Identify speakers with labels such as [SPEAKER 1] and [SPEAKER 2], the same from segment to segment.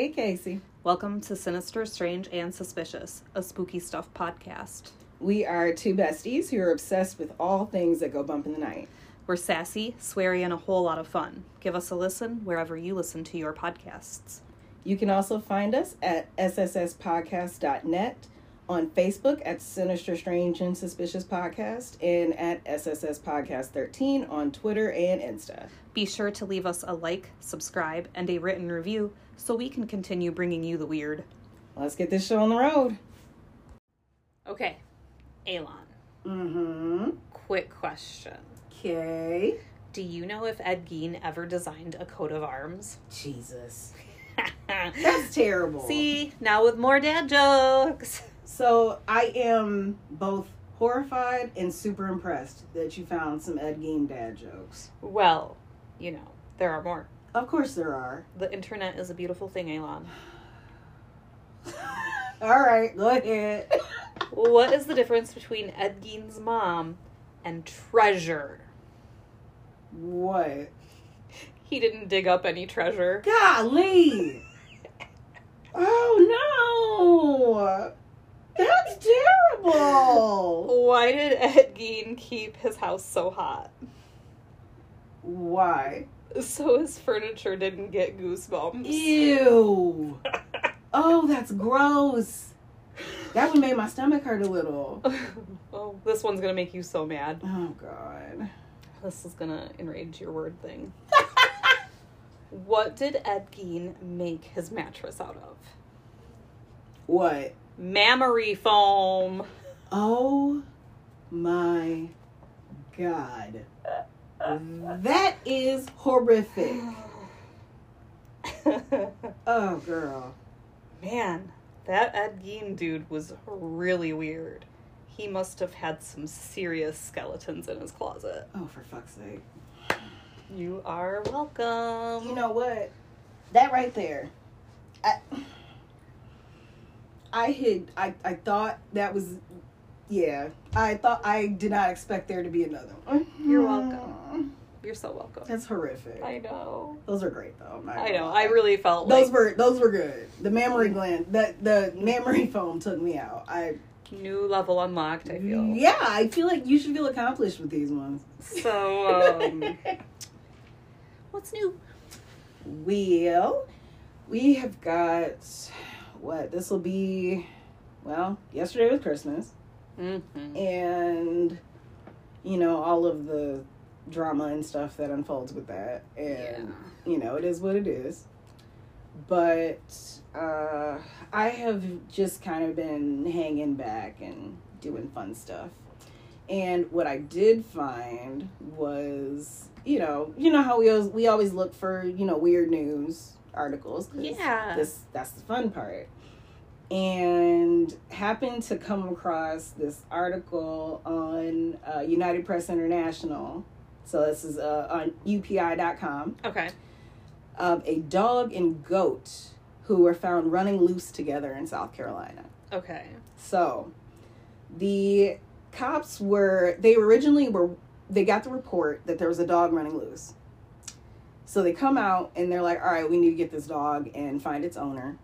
[SPEAKER 1] hey, hey, Elan.
[SPEAKER 2] Hey, Kayse.
[SPEAKER 1] Welcome to Sinister, Strange, and Suspicious, a spooky stuff podcast.
[SPEAKER 2] We are two besties who are obsessed with all things that go bump in the night.
[SPEAKER 1] We're sassy, sweary, and a whole lot of fun. Give us a listen wherever you listen to your podcasts.
[SPEAKER 2] You can also find us at ssspodcast.net, on Facebook at Sinister, Strange, and Suspicious Podcast, and at SSS Podcast 13 on Twitter and Insta.
[SPEAKER 1] Be sure to leave us a like, subscribe, and a written review so we can continue bringing you the weird.
[SPEAKER 2] Let's get this show on the road.
[SPEAKER 1] Okay, Elan.
[SPEAKER 2] Mm-hmm.
[SPEAKER 1] Quick question.
[SPEAKER 2] Okay.
[SPEAKER 1] Do you know if Ed Gein ever designed a coat of arms?
[SPEAKER 2] Jesus. That's terrible.
[SPEAKER 1] See, now with more dad jokes.
[SPEAKER 2] So I am both horrified and super impressed that you found some Ed Gein dad jokes.
[SPEAKER 1] Well, you know, there are more.
[SPEAKER 2] Of course there are.
[SPEAKER 1] The internet is a beautiful thing, Elan.
[SPEAKER 2] All right, go ahead.
[SPEAKER 1] what is the difference between Ed Gein's mom and Treasure?
[SPEAKER 2] What?
[SPEAKER 1] He didn't dig up any treasure.
[SPEAKER 2] Golly! oh no! That's terrible!
[SPEAKER 1] Why did Ed Gein keep his house so hot?
[SPEAKER 2] Why?
[SPEAKER 1] So his furniture didn't get goosebumps.
[SPEAKER 2] Ew! oh, that's gross. That one made my stomach hurt a little.
[SPEAKER 1] oh, this one's gonna make you so mad.
[SPEAKER 2] Oh god.
[SPEAKER 1] This is gonna enrage your word thing. what did Ed Gein make his mattress out of?
[SPEAKER 2] What?
[SPEAKER 1] Mammary foam.
[SPEAKER 2] Oh my god. That is horrific. Oh, girl.
[SPEAKER 1] Man, that Ed Gein dude was really weird. He must have had some serious skeletons in his closet.
[SPEAKER 2] Oh, for fuck's sake.
[SPEAKER 1] You are welcome.
[SPEAKER 2] You know what? That right there. I I had I, I thought that was yeah. I thought I did not expect there to be another one.
[SPEAKER 1] You're welcome. You're so welcome.
[SPEAKER 2] That's horrific.
[SPEAKER 1] I know.
[SPEAKER 2] Those are great though. I'm not
[SPEAKER 1] I
[SPEAKER 2] gonna
[SPEAKER 1] know. I really felt
[SPEAKER 2] those
[SPEAKER 1] like
[SPEAKER 2] were those were good. The mammary gland, the the mammary foam took me out. I
[SPEAKER 1] new level unlocked. I feel.
[SPEAKER 2] yeah. I feel like you should feel accomplished with these ones.
[SPEAKER 1] So, um, what's new?
[SPEAKER 2] Well, we have got what this will be. Well, yesterday was Christmas,
[SPEAKER 1] Mm-hmm.
[SPEAKER 2] and you know all of the drama and stuff that unfolds with that, and you know it is what it is. But uh, I have just kind of been hanging back and doing fun stuff. And what I did find was, you know, you know how we always we always look for you know weird news articles.
[SPEAKER 1] Yeah.
[SPEAKER 2] this that's the fun part. And happened to come across this article on uh, United Press International. So this is uh, on UPI.com
[SPEAKER 1] Okay.
[SPEAKER 2] of a dog and goat who were found running loose together in South Carolina.
[SPEAKER 1] Okay.
[SPEAKER 2] So, the cops were they originally were they got the report that there was a dog running loose. So they come out and they're like, "All right, we need to get this dog and find its owner."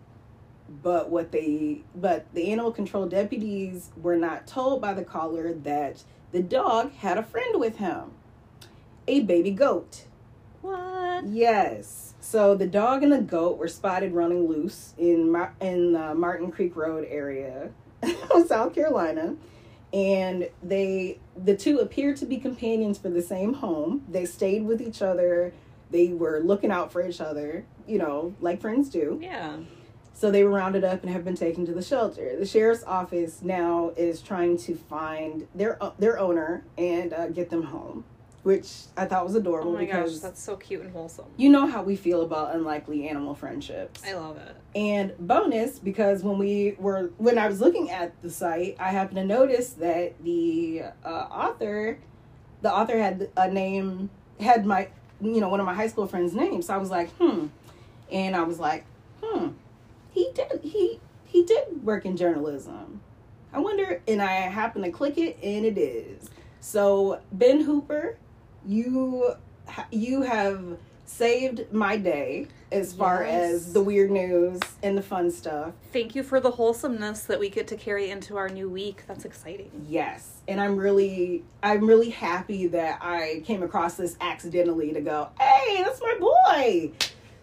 [SPEAKER 2] But what they but the animal control deputies were not told by the caller that the dog had a friend with him. A baby goat.
[SPEAKER 1] What?
[SPEAKER 2] Yes. So the dog and the goat were spotted running loose in Mar- in the Martin Creek Road area of South Carolina, and they the two appeared to be companions for the same home. They stayed with each other. They were looking out for each other, you know, like friends do.
[SPEAKER 1] Yeah.
[SPEAKER 2] So they were rounded up and have been taken to the shelter. The sheriff's office now is trying to find their their owner and uh, get them home, which I thought was adorable
[SPEAKER 1] Oh my gosh,
[SPEAKER 2] because
[SPEAKER 1] that's so cute and wholesome.
[SPEAKER 2] you know how we feel about unlikely animal friendships.
[SPEAKER 1] I love it.
[SPEAKER 2] And bonus, because when we were when I was looking at the site, I happened to notice that the uh, author, the author had a name, had my, you know, one of my high school friends' names. So I was like, hmm, and I was like, hmm, he did he he did work in journalism. I wonder, and I happen to click it, and it is. So Ben Hooper, you you have saved my day as far
[SPEAKER 1] Yes.
[SPEAKER 2] as the weird news and the fun stuff.
[SPEAKER 1] Thank you for the wholesomeness that we get to carry into our new week. That's exciting.
[SPEAKER 2] Yes. And I'm really I'm really happy that I came across this accidentally to go, "Hey, that's my boy."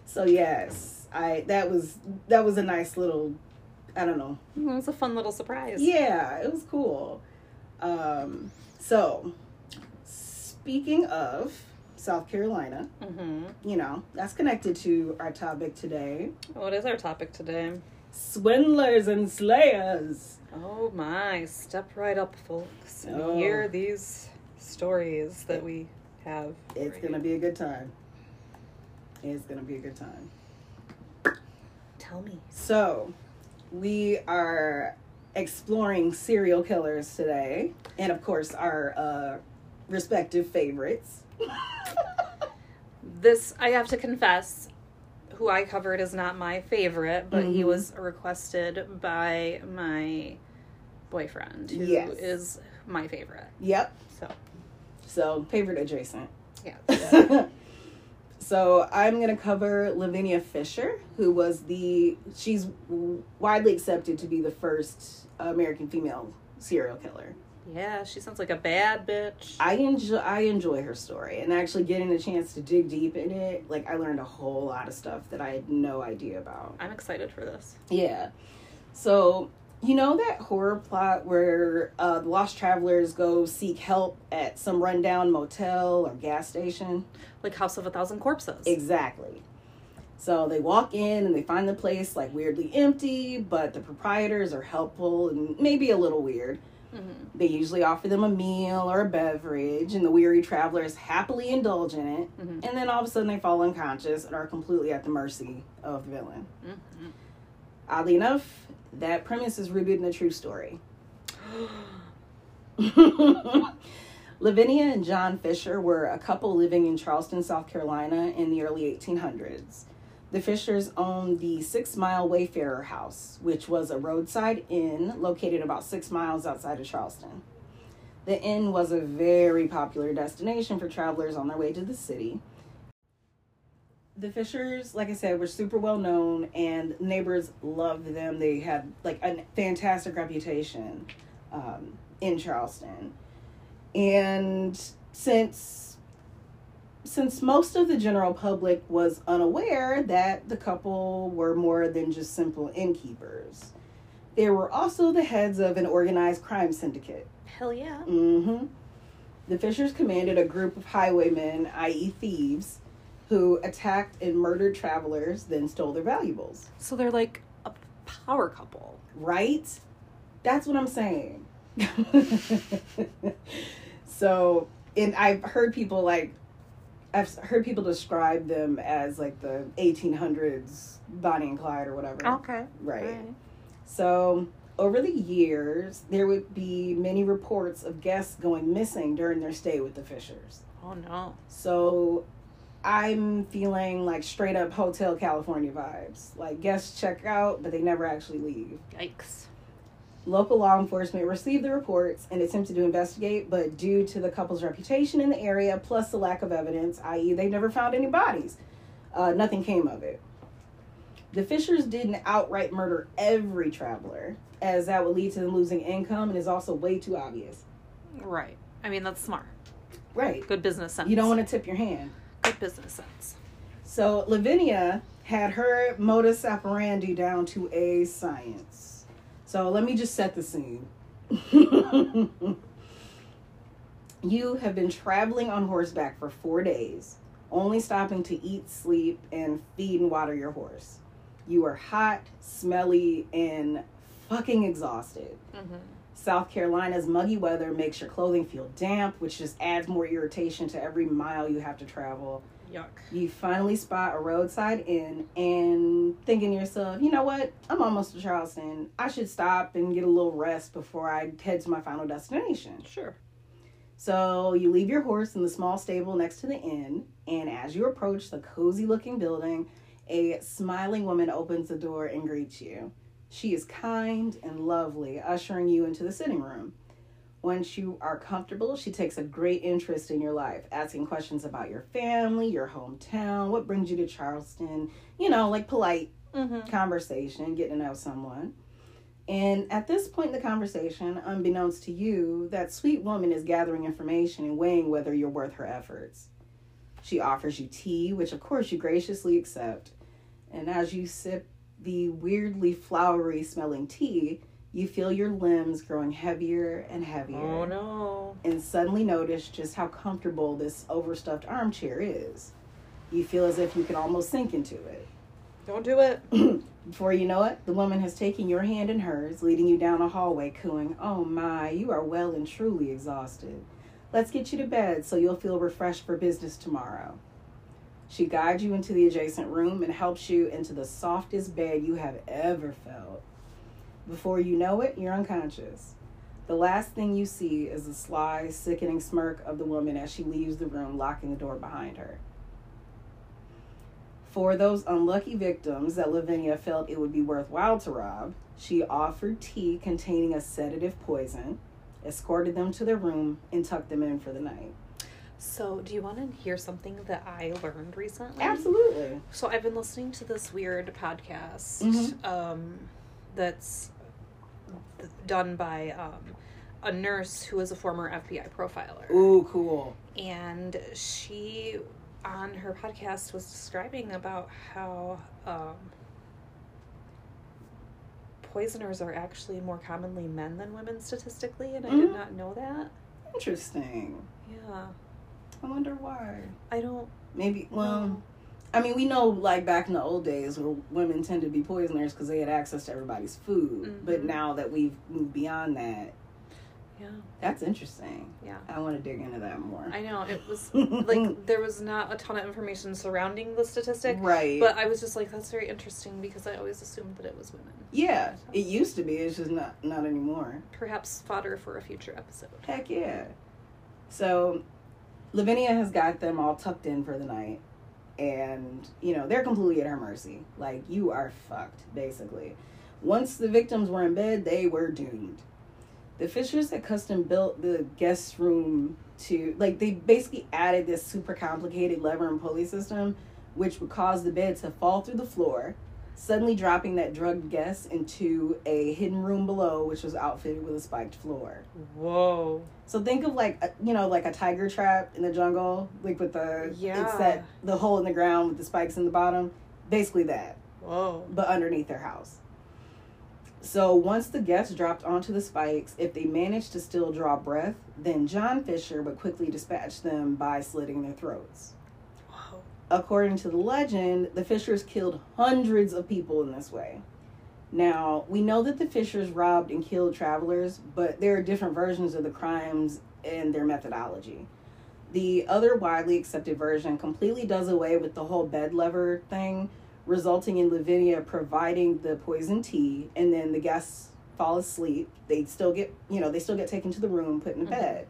[SPEAKER 2] So yes, I that was that was a nice little I don't know.
[SPEAKER 1] It was a fun little surprise.
[SPEAKER 2] Yeah, it was cool. Um so speaking of South Carolina,
[SPEAKER 1] Mm-hmm.
[SPEAKER 2] you know, that's connected to our topic today.
[SPEAKER 1] What is our topic today?
[SPEAKER 2] Swindlers and slayers.
[SPEAKER 1] Oh my, step right up, folks, and
[SPEAKER 2] Oh.
[SPEAKER 1] hear these stories that we have.
[SPEAKER 2] It's gonna
[SPEAKER 1] you.
[SPEAKER 2] be a good time. It's gonna be a good time.
[SPEAKER 1] Tell me.
[SPEAKER 2] So, we are exploring serial killers today, and of course, our uh, respective favorites.
[SPEAKER 1] This, I have to confess, who I covered is not my favorite, but he
[SPEAKER 2] Mhm.
[SPEAKER 1] was requested by my boyfriend, who is
[SPEAKER 2] Yes.
[SPEAKER 1] my favorite.
[SPEAKER 2] yep.
[SPEAKER 1] So,
[SPEAKER 2] So, favorite adjacent.
[SPEAKER 1] yeah.
[SPEAKER 2] so, I'm going to cover Lavinia Fisher, who was the, she's widely accepted to be the first American female serial killer.
[SPEAKER 1] yeah, she sounds like a bad bitch.
[SPEAKER 2] I enjoy I enjoy her story and actually getting a chance to dig deep in it. Like I learned a whole lot of stuff that I had no idea about.
[SPEAKER 1] I'm excited for this.
[SPEAKER 2] Yeah. So you know that horror plot where uh, the lost travelers go seek help at some rundown motel or gas station?
[SPEAKER 1] Like House of a Thousand Corpses.
[SPEAKER 2] Exactly. So they walk in and they find the place like weirdly empty, but the proprietors are helpful and maybe a little weird.
[SPEAKER 1] Mhm.
[SPEAKER 2] They usually offer them a meal or a beverage, and the weary travelers happily indulge in it.
[SPEAKER 1] Mhm.
[SPEAKER 2] And then all of a sudden, they fall unconscious and are completely at the mercy of the villain.
[SPEAKER 1] Mhm.
[SPEAKER 2] Oddly enough, that premise is rooted in a true story. Lavinia and John Fisher were a couple living in Charleston, South Carolina in the early 1800s. The Fishers owned the Six Mile Wayfarer House, which was a roadside inn located about six miles outside of Charleston. The inn was a very popular destination for travelers on their way to the city. The Fishers, like I said, were super well known, and neighbors loved them. They had like a fantastic reputation um, in Charleston, and since since most of the general public was unaware that the couple were more than just simple innkeepers, they were also the heads of an organized crime syndicate.
[SPEAKER 1] Hell yeah.
[SPEAKER 2] hmm The Fishers commanded a group of highwaymen, i.e., thieves, who attacked and murdered travelers, then stole their valuables.
[SPEAKER 1] So they're like a power couple.
[SPEAKER 2] Right? That's what I'm saying. so, and I've heard people like, I've heard people describe them as like the 1800s Bonnie and Clyde or whatever.
[SPEAKER 1] Okay.
[SPEAKER 2] Right. So, over the years, there would be many reports of guests going missing during their stay with the Fishers.
[SPEAKER 1] Oh no.
[SPEAKER 2] So, I'm feeling like straight up Hotel California vibes. Like guests check out, but they never actually leave.
[SPEAKER 1] Yikes.
[SPEAKER 2] Local law enforcement received the reports and attempted to investigate, but due to the couple's reputation in the area, plus the lack of evidence, i.e., they never found any bodies, uh, nothing came of it. The Fishers didn't outright murder every traveler, as that would lead to them losing income and is also way too obvious.
[SPEAKER 1] Right. I mean, that's smart.
[SPEAKER 2] Right.
[SPEAKER 1] Good business sense.
[SPEAKER 2] You don't want to tip your hand.
[SPEAKER 1] Good business sense.
[SPEAKER 2] So Lavinia had her modus operandi down to a science. So let me just set the scene. you have been traveling on horseback for four days, only stopping to eat, sleep, and feed and water your horse. You are hot, smelly, and fucking exhausted.
[SPEAKER 1] Mm-hmm.
[SPEAKER 2] South Carolina's muggy weather makes your clothing feel damp, which just adds more irritation to every mile you have to travel.
[SPEAKER 1] Yuck.
[SPEAKER 2] You finally spot a roadside inn and thinking to yourself, you know what? I'm almost to Charleston. I should stop and get a little rest before I head to my final destination.
[SPEAKER 1] Sure.
[SPEAKER 2] So you leave your horse in the small stable next to the inn, and as you approach the cozy looking building, a smiling woman opens the door and greets you. She is kind and lovely, ushering you into the sitting room. Once you are comfortable, she takes a great interest in your life, asking questions about your family, your hometown, what brings you to Charleston, you know, like polite
[SPEAKER 1] Mm-hmm.
[SPEAKER 2] conversation, getting to know someone. And at this point in the conversation, unbeknownst to you, that sweet woman is gathering information and weighing whether you're worth her efforts. She offers you tea, which of course you graciously accept. And as you sip the weirdly flowery smelling tea, you feel your limbs growing heavier and heavier.
[SPEAKER 1] Oh no.
[SPEAKER 2] And suddenly notice just how comfortable this overstuffed armchair is. You feel as if you can almost sink into it.
[SPEAKER 1] Don't do it.
[SPEAKER 2] Before you know it, the woman has taken your hand in hers, leading you down a hallway, cooing, Oh my, you are well and truly exhausted. Let's get you to bed so you'll feel refreshed for business tomorrow. She guides you into the adjacent room and helps you into the softest bed you have ever felt. Before you know it, you're unconscious. The last thing you see is the sly, sickening smirk of the woman as she leaves the room, locking the door behind her. For those unlucky victims that Lavinia felt it would be worthwhile to rob, she offered tea containing a sedative poison, escorted them to their room, and tucked them in for the night.
[SPEAKER 1] So, do you want to hear something that I learned recently?
[SPEAKER 2] Absolutely.
[SPEAKER 1] So, I've been listening to this weird podcast
[SPEAKER 2] Mhm.
[SPEAKER 1] um, that's th- done by um, a nurse who is a former FBI profiler.
[SPEAKER 2] Ooh, cool.
[SPEAKER 1] and she on her podcast was describing about how um, poisoners are actually more commonly men than women statistically and i did
[SPEAKER 2] Mhm.
[SPEAKER 1] not know that
[SPEAKER 2] Interesting.
[SPEAKER 1] yeah
[SPEAKER 2] I wonder why.
[SPEAKER 1] i don't
[SPEAKER 2] Maybe, well,
[SPEAKER 1] know.
[SPEAKER 2] I mean, we know like back in the old days where women tend to be poisoners because they had access to everybody's food. But
[SPEAKER 1] Mhm.
[SPEAKER 2] now that we've moved beyond that,
[SPEAKER 1] yeah
[SPEAKER 2] that's interesting.
[SPEAKER 1] yeah
[SPEAKER 2] I want to dig into that more.
[SPEAKER 1] i know it was like there was not a ton of information surrounding the statistic
[SPEAKER 2] right.
[SPEAKER 1] but i was just like that's very interesting because i always assumed that it was women
[SPEAKER 2] yeah, it used to be. It's just not not anymore.
[SPEAKER 1] perhaps fodder for a future episode
[SPEAKER 2] Heck yeah. So, Lavinia has got them all tucked in for the night. And, you know, they're completely at her mercy. Like, you are fucked, basically. Once the victims were in bed, they were doomed. The Fishers had custom built the guest room to, like, they basically added this super complicated lever and pulley system, which would cause the bed to fall through the floor, suddenly dropping that drugged guest into a hidden room below, which was outfitted with a spiked floor.
[SPEAKER 1] whoa
[SPEAKER 2] So think of like a, you know like a tiger trap in the jungle, like with the
[SPEAKER 1] yeah.
[SPEAKER 2] it's that the hole in the ground with the spikes in the bottom, basically that,
[SPEAKER 1] whoa
[SPEAKER 2] but underneath their house. So once the guests dropped onto the spikes, if they managed to still draw breath, then John Fisher would quickly dispatch them by slitting their throats. According to the legend, the Fishers killed hundreds of people in this way. Now, we know that the Fishers robbed and killed travelers, but there are different versions of the crimes and their methodology. The other widely accepted version completely does away with the whole bed lever thing, resulting in Lavinia providing the poison tea, and then the guests fall asleep. They still get, you know, they still get taken to the room, put in
[SPEAKER 1] Mhm.
[SPEAKER 2] bed.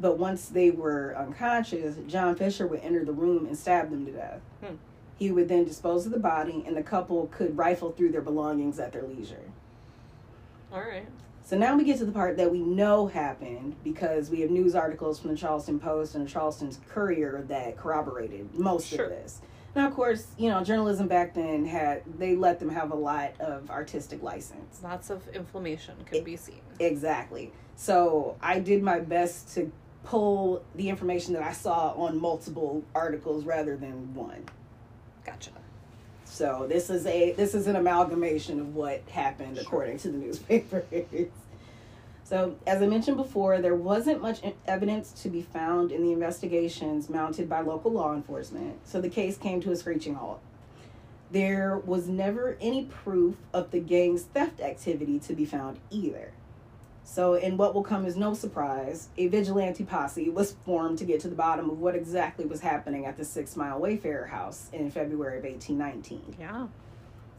[SPEAKER 2] But once they were unconscious, John Fisher would enter the room and stab them to death.
[SPEAKER 1] Hmm.
[SPEAKER 2] He would then dispose of the body, and the couple could rifle through their belongings at their leisure.
[SPEAKER 1] all right
[SPEAKER 2] So now we get to the part that we know happened because we have news articles from the Charleston Post and the Charleston Courier that corroborated most
[SPEAKER 1] Sure.
[SPEAKER 2] of this. Now, of course, you know, journalism back then had, they let them have a lot of artistic license.
[SPEAKER 1] Lots of inflammation could be seen.
[SPEAKER 2] Exactly. So I did my best to pull the information that I saw on multiple articles rather than one.
[SPEAKER 1] Gotcha.
[SPEAKER 2] So this is a this is an amalgamation of what happened
[SPEAKER 1] Sure.
[SPEAKER 2] according to the newspapers. So as I mentioned before, there wasn't much evidence to be found in the investigations mounted by local law enforcement. So the case came to a screeching halt. There was never any proof of the gang's theft activity to be found either. So, in what will come as no surprise, a vigilante posse was formed to get to the bottom of what exactly was happening at the Six Mile Wayfarer house in February of 1819.
[SPEAKER 1] Yeah.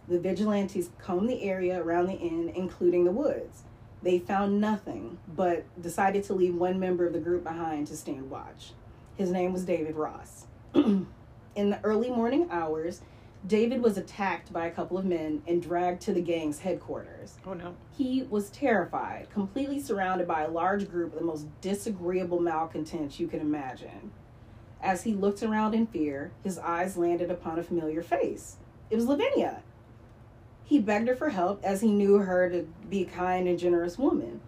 [SPEAKER 2] The vigilantes combed the area around the inn, including the woods. They found nothing, but decided to leave one member of the group behind to stand watch. His name was David Ross. in the early morning hours, David was attacked by a couple of men and dragged to the gang's headquarters.
[SPEAKER 1] Oh no.
[SPEAKER 2] He was terrified, completely surrounded by a large group of the most disagreeable malcontents you can imagine. As he looked around in fear, his eyes landed upon a familiar face. It was Lavinia. He begged her for help as he knew her to be a kind and generous woman.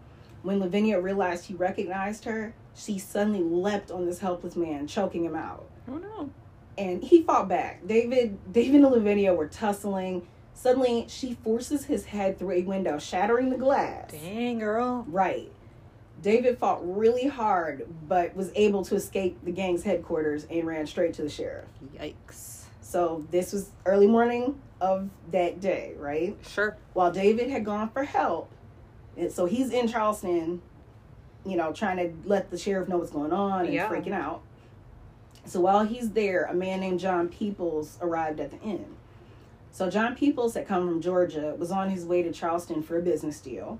[SPEAKER 2] When Lavinia realized he recognized her, she suddenly leapt on this helpless man, choking him out.
[SPEAKER 1] Oh no.
[SPEAKER 2] And he fought back. David David and Lavinia were tussling. Suddenly she forces his head through a window, shattering the glass.
[SPEAKER 1] Dang girl.
[SPEAKER 2] Right. David fought really hard, but was able to escape the gang's headquarters and ran straight to the sheriff.
[SPEAKER 1] Yikes.
[SPEAKER 2] So this was early morning of that day, right?
[SPEAKER 1] Sure.
[SPEAKER 2] While David had gone for help, and so he's in Charleston, you know, trying to let the sheriff know what's going on and
[SPEAKER 1] Yeah.
[SPEAKER 2] freaking out. So while he's there, a man named John Peoples arrived at the inn. So John Peoples had come from Georgia, was on his way to Charleston for a business deal.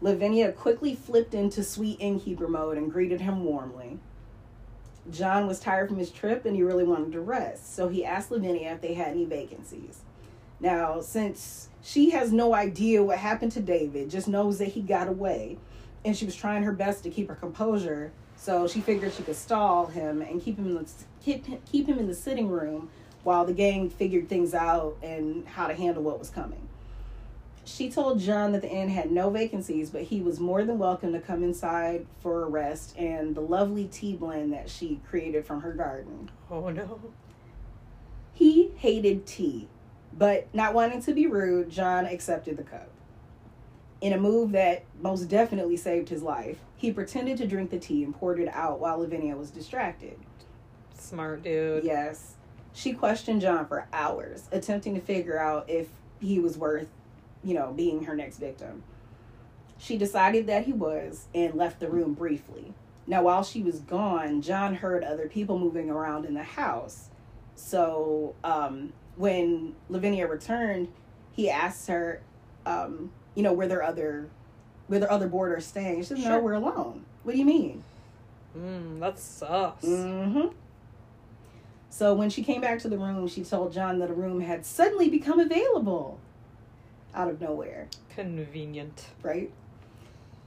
[SPEAKER 2] Lavinia quickly flipped into sweet innkeeper mode and greeted him warmly. John was tired from his trip and he really wanted to rest, so he asked Lavinia if they had any vacancies. Now, since she has no idea what happened to David, just knows that he got away, and she was trying her best to keep her composure, so she figured she could stall him and keep him in the, keep, keep him in the sitting room while the gang figured things out and how to handle what was coming. She told John that the inn had no vacancies, but he was more than welcome to come inside for a rest and the lovely tea blend that she created from her garden.
[SPEAKER 1] Oh no.
[SPEAKER 2] He hated tea, but not wanting to be rude, John accepted the cup. In a move that most definitely saved his life, he pretended to drink the tea and poured it out while Lavinia was distracted.
[SPEAKER 1] Smart dude.
[SPEAKER 2] Yes. She questioned John for hours, attempting to figure out if he was worth, you know, being her next victim. She decided that he was and left the room briefly. Now, while she was gone, John heard other people moving around in the house. So, um, when Lavinia returned, he asked her, um, you know, where their other, where their other boarders staying? She said, "No,
[SPEAKER 1] Sure.
[SPEAKER 2] we're alone." What do you mean?
[SPEAKER 1] Mm, that sucks.
[SPEAKER 2] hmm So when she came back to the room, she told John that a room had suddenly become available out of nowhere,
[SPEAKER 1] Convenient.
[SPEAKER 2] right?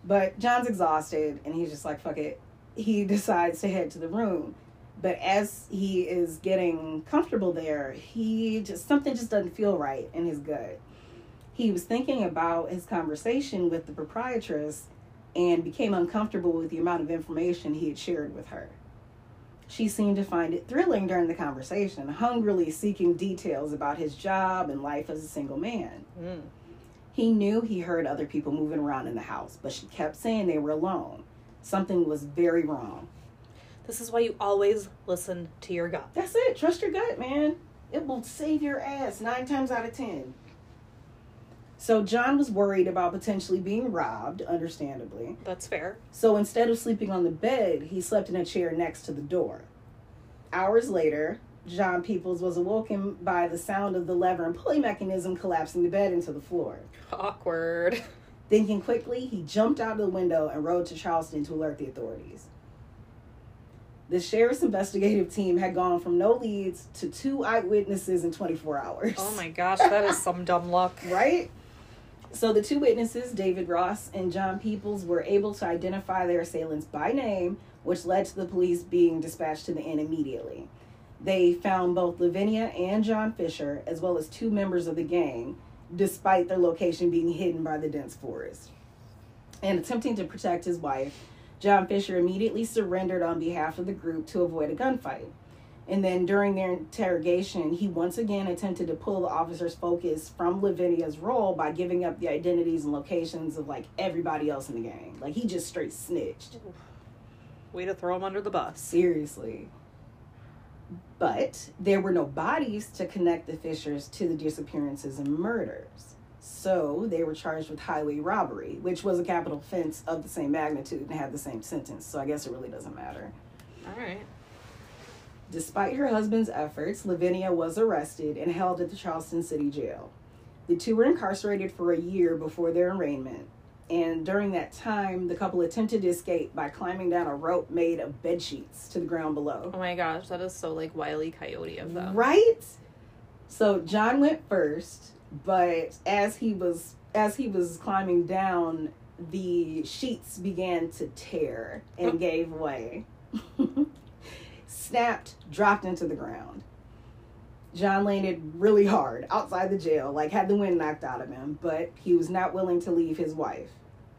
[SPEAKER 2] But John's exhausted and he's just like, fuck it. He decides to head to the room. But as he is getting comfortable there, he just something just doesn't feel right in his gut. He was thinking about his conversation with the proprietress and became uncomfortable with the amount of information he had shared with her. She seemed to find it thrilling during the conversation, hungrily seeking details about his job and life as a single man.
[SPEAKER 1] Mm.
[SPEAKER 2] He knew he heard other people moving around in the house, but she kept saying they were alone. Something was very wrong.
[SPEAKER 1] This is why you always listen to your gut.
[SPEAKER 2] That's it. Trust your gut, man. It will save your ass nine times out of ten. So John was worried about potentially being robbed, understandably.
[SPEAKER 1] That's fair.
[SPEAKER 2] So instead of sleeping on the bed, he slept in a chair next to the door. Hours later, John Peoples was awoken by the sound of the lever and pulley mechanism collapsing the bed into the floor.
[SPEAKER 1] Awkward.
[SPEAKER 2] Thinking quickly, he jumped out of the window and rode to Charleston to alert the authorities. The sheriff's investigative team had gone from no leads to two eyewitnesses in 24 hours.
[SPEAKER 1] Oh my gosh, that is some dumb luck.
[SPEAKER 2] Right? So the two witnesses, David Ross and John Peoples, were able to identify their assailants by name, which led to the police being dispatched to the inn immediately. They found both Lavinia and John Fisher, as well as two members of the gang, despite their location being hidden by the dense forest. And attempting to protect his wife, John Fisher immediately surrendered on behalf of the group to avoid a gunfight. And then during their interrogation, he once again attempted to pull the officer's focus from Lavinia's role by giving up the identities and locations of like everybody else in the gang. Like he just straight snitched.
[SPEAKER 1] Way to throw him under the bus.
[SPEAKER 2] Seriously. But there were no bodies to connect the Fishers to the disappearances and murders. So they were charged with highway robbery, which was a capital offense of the same magnitude and had the same sentence. So I guess it really doesn't matter.
[SPEAKER 1] All right.
[SPEAKER 2] Despite her husband's efforts, Lavinia was arrested and held at the Charleston City Jail. The two were incarcerated for a year before their arraignment. And during that time, the couple attempted to escape by climbing down a rope made of bed sheets to the ground below.
[SPEAKER 1] Oh my gosh, that is so like wily coyote of them.
[SPEAKER 2] Right? So John went first, but as he was as he was climbing down, the sheets began to tear and gave way. Snapped, dropped into the ground. John landed really hard outside the jail, like had the wind knocked out of him, but he was not willing to leave his wife.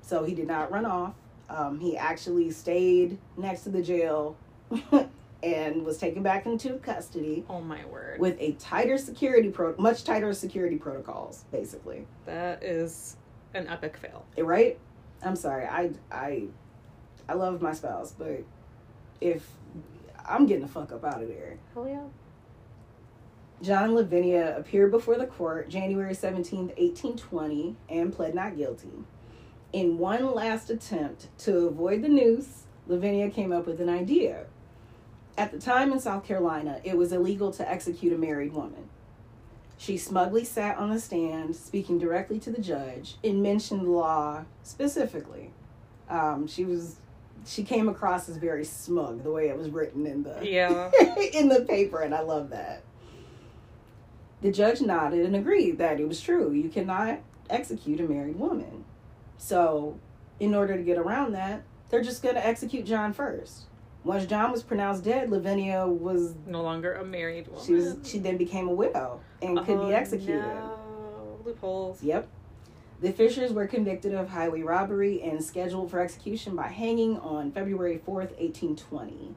[SPEAKER 2] So he did not run off. Um, he actually stayed next to the jail and was taken back into custody
[SPEAKER 1] Oh my word.
[SPEAKER 2] with a tighter security pro much tighter security protocols basically
[SPEAKER 1] that is an epic fail.
[SPEAKER 2] Eh, right i'm sorry i i i love my spouse but if i'm getting the fuck up out of there
[SPEAKER 1] Hell yeah.
[SPEAKER 2] john lavinia appeared before the court january 17th 1820 and pled not guilty in one last attempt to avoid the noose lavinia came up with an idea at the time in south carolina it was illegal to execute a married woman She smugly sat on the stand, speaking directly to the judge, and mentioned the law specifically. Um, she was, she came across as very smug the way it was written in the
[SPEAKER 1] Yeah.
[SPEAKER 2] in the paper, and I love that. The judge nodded and agreed that it was true. You cannot execute a married woman. So, in order to get around that, they're just going to execute John first. Once John was pronounced dead, Lavinia was
[SPEAKER 1] No longer a married woman.
[SPEAKER 2] she was she then became a widow and could
[SPEAKER 1] Oh,
[SPEAKER 2] be executed.
[SPEAKER 1] No. Loopholes.
[SPEAKER 2] Yep. The Fishers were convicted of highway robbery and scheduled for execution by hanging on February 4th, 1820.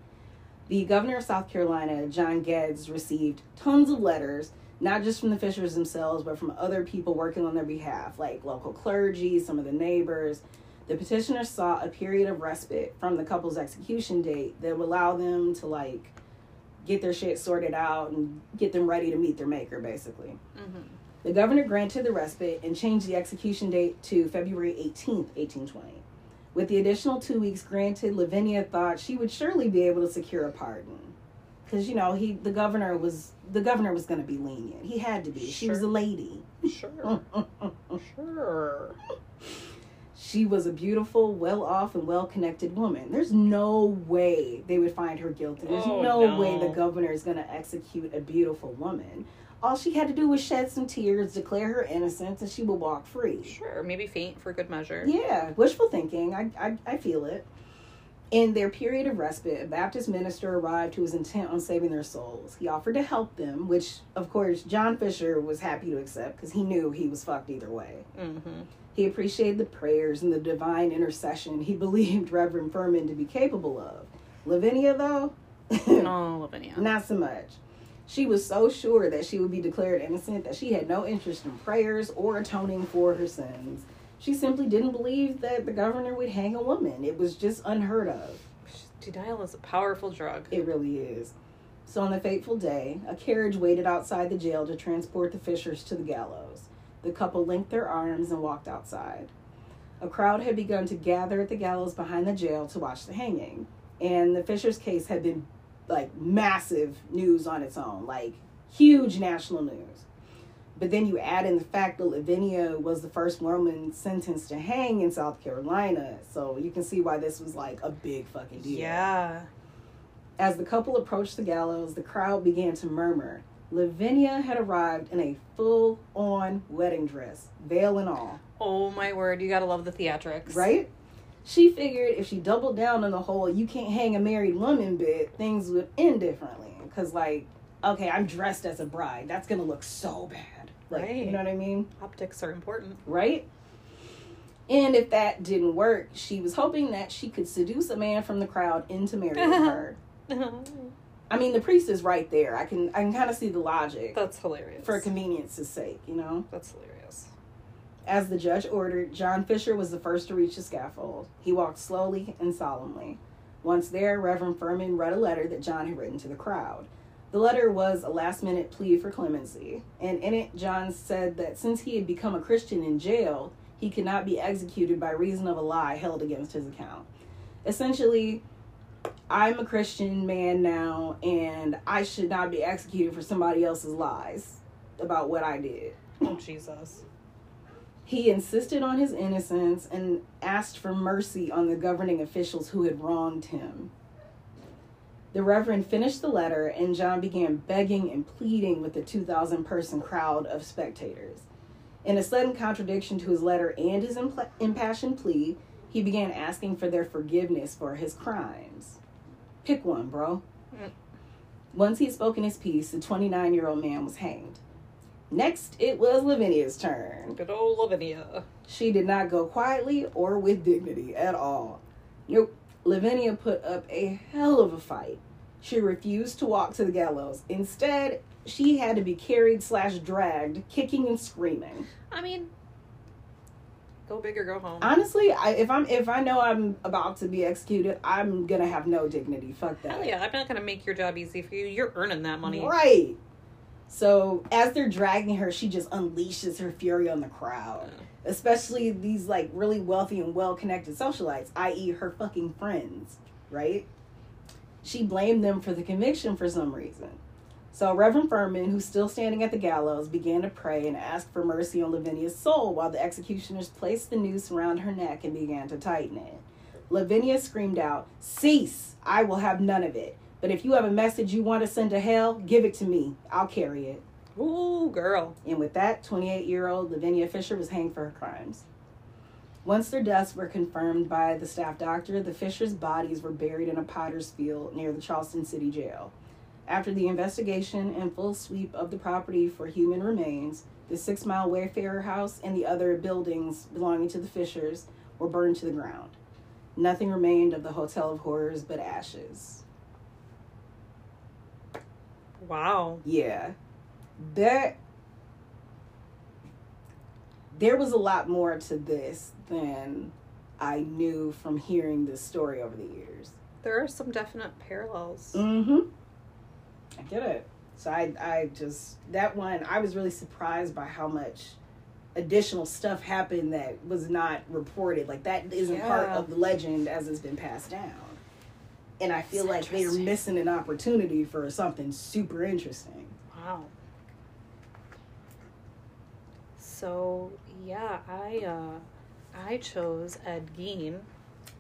[SPEAKER 2] The governor of South Carolina, John Geddes, received tons of letters, not just from the Fishers themselves, but from other people working on their behalf, like local clergy, some of the neighbors. The petitioners sought a period of respite from the couple's execution date that would allow them to, like, get their shit sorted out and get them ready to meet their maker, basically.
[SPEAKER 1] Mm-hmm.
[SPEAKER 2] The governor granted the respite and changed the execution date to February 18th, 1820. With the additional two weeks granted, Lavinia thought she would surely be able to secure a pardon. Because, you know, he the governor was the governor was going to be lenient. He had to be. She was a lady.
[SPEAKER 1] Sure. sure.
[SPEAKER 2] She was a beautiful, well off, and well connected woman. There's no way they would find her guilty. There's
[SPEAKER 1] Oh,
[SPEAKER 2] no,
[SPEAKER 1] no.
[SPEAKER 2] way the governor is going to execute a beautiful woman. All she had to do was shed some tears, declare her innocence, and she would walk free.
[SPEAKER 1] Sure. Maybe faint for good measure.
[SPEAKER 2] Yeah, wishful thinking. I, I, I feel it. In their period of respite, a Baptist minister arrived who was intent on saving their souls. He offered to help them, which, of course, John Fisher was happy to accept because he knew he was fucked either way.
[SPEAKER 1] Mm-hmm.
[SPEAKER 2] He appreciated the prayers and the divine intercession he believed Reverend Furman to be capable of. Lavinia, though,
[SPEAKER 1] Oh, Lavinia.
[SPEAKER 2] not so much. She was so sure that she would be declared innocent that she had no interest in prayers or atoning for her sins. She simply didn't believe that the governor would hang a woman. It was just unheard of.
[SPEAKER 1] Denial is a powerful drug.
[SPEAKER 2] It really is. So on the fateful day, a carriage waited outside the jail to transport the Fishers to the gallows. The couple linked their arms and walked outside. A crowd had begun to gather at the gallows behind the jail to watch the hanging. And the Fishers case had been like massive news on its own, like huge national news. But then you add in the fact that Lavinia was the first woman sentenced to hang in South Carolina. So you can see why this was like a big fucking deal.
[SPEAKER 1] Yeah.
[SPEAKER 2] As the couple approached the gallows, the crowd began to murmur. Lavinia had arrived in a full on wedding dress, veil and all,
[SPEAKER 1] Oh my word, you gotta love the theatrics.
[SPEAKER 2] right? She figured if she doubled down on the whole you can't hang a married woman bit, things would end differently. Because, like, okay, I'm dressed as a bride. That's going to look so bad. Like,
[SPEAKER 1] Right.
[SPEAKER 2] You know what I mean?
[SPEAKER 1] Optics are important.
[SPEAKER 2] right? And if that didn't work, she was hoping that she could seduce a man from the crowd into marrying her. I mean, the priest is right there. I can I can kind of see the logic
[SPEAKER 1] That's hilarious.
[SPEAKER 2] for convenience's sake, you know.
[SPEAKER 1] That's hilarious.
[SPEAKER 2] As the judge ordered, John Fisher was the first to reach the scaffold. He walked slowly and solemnly. Once there, Reverend Furman read a letter that John had written to the crowd. The letter was a last minute plea for clemency, and in it, John said that since he had become a Christian in jail, he could not be executed by reason of a lie held against his account. Essentially, I'm a Christian man now, and I should not be executed for somebody else's lies about what I did.
[SPEAKER 1] Oh Jesus.
[SPEAKER 2] He insisted on his innocence and asked for mercy on the governing officials who had wronged him. The Reverend finished the letter, and John began begging and pleading with the 2,000 person crowd of spectators. In a sudden contradiction to his letter and his impl- impassioned plea, he began asking for their forgiveness for his crimes. Pick one, bro.
[SPEAKER 1] Mm.
[SPEAKER 2] Once he had spoken his piece, the 29 year old man was hanged. Next, it was Lavinia's turn.
[SPEAKER 1] Good old Lavinia.
[SPEAKER 2] She did not go quietly or with dignity at all. Nope. Lavinia put up a hell of a fight. She refused to walk to the gallows. Instead, she had to be carried slash dragged, kicking and screaming.
[SPEAKER 1] I mean, go big or go home.
[SPEAKER 2] Honestly, I, if I'm if I know I'm about to be executed, I'm gonna have no dignity. Fuck that.
[SPEAKER 1] Hell yeah, I'm not gonna make your job easy for you. You're earning that money.
[SPEAKER 2] Right. So as they're dragging her, she just unleashes her fury on the crowd. Especially these like really wealthy and well connected socialites, i.e. her fucking friends, right? She blamed them for the conviction for some reason. So Reverend Furman, who's still standing at the gallows, began to pray and ask for mercy on Lavinia's soul while the executioners placed the noose around her neck and began to tighten it. Lavinia screamed out, Cease! I will have none of it. But if you have a message you want to send to hell, give it to me. I'll carry it.
[SPEAKER 1] Ooh, girl.
[SPEAKER 2] And with that, 28 year old Lavinia Fisher was hanged for her crimes. Once their deaths were confirmed by the staff doctor, the Fishers' bodies were buried in a potter's field near the Charleston City Jail. After the investigation and full sweep of the property for human remains, the Six Mile Wayfarer House and the other buildings belonging to the Fishers were burned to the ground. Nothing remained of the Hotel of Horrors but ashes.
[SPEAKER 1] Wow.
[SPEAKER 2] Yeah. That there was a lot more to this than I knew from hearing this story over the years.
[SPEAKER 1] There are some definite parallels.
[SPEAKER 2] Mm-hmm. I get it. So I I just that one I was really surprised by how much additional stuff happened that was not reported. Like that isn't part of the legend as it's been passed down. And I feel like they're missing an opportunity for something super interesting.
[SPEAKER 1] Wow. So yeah, I uh I chose Ed Gein.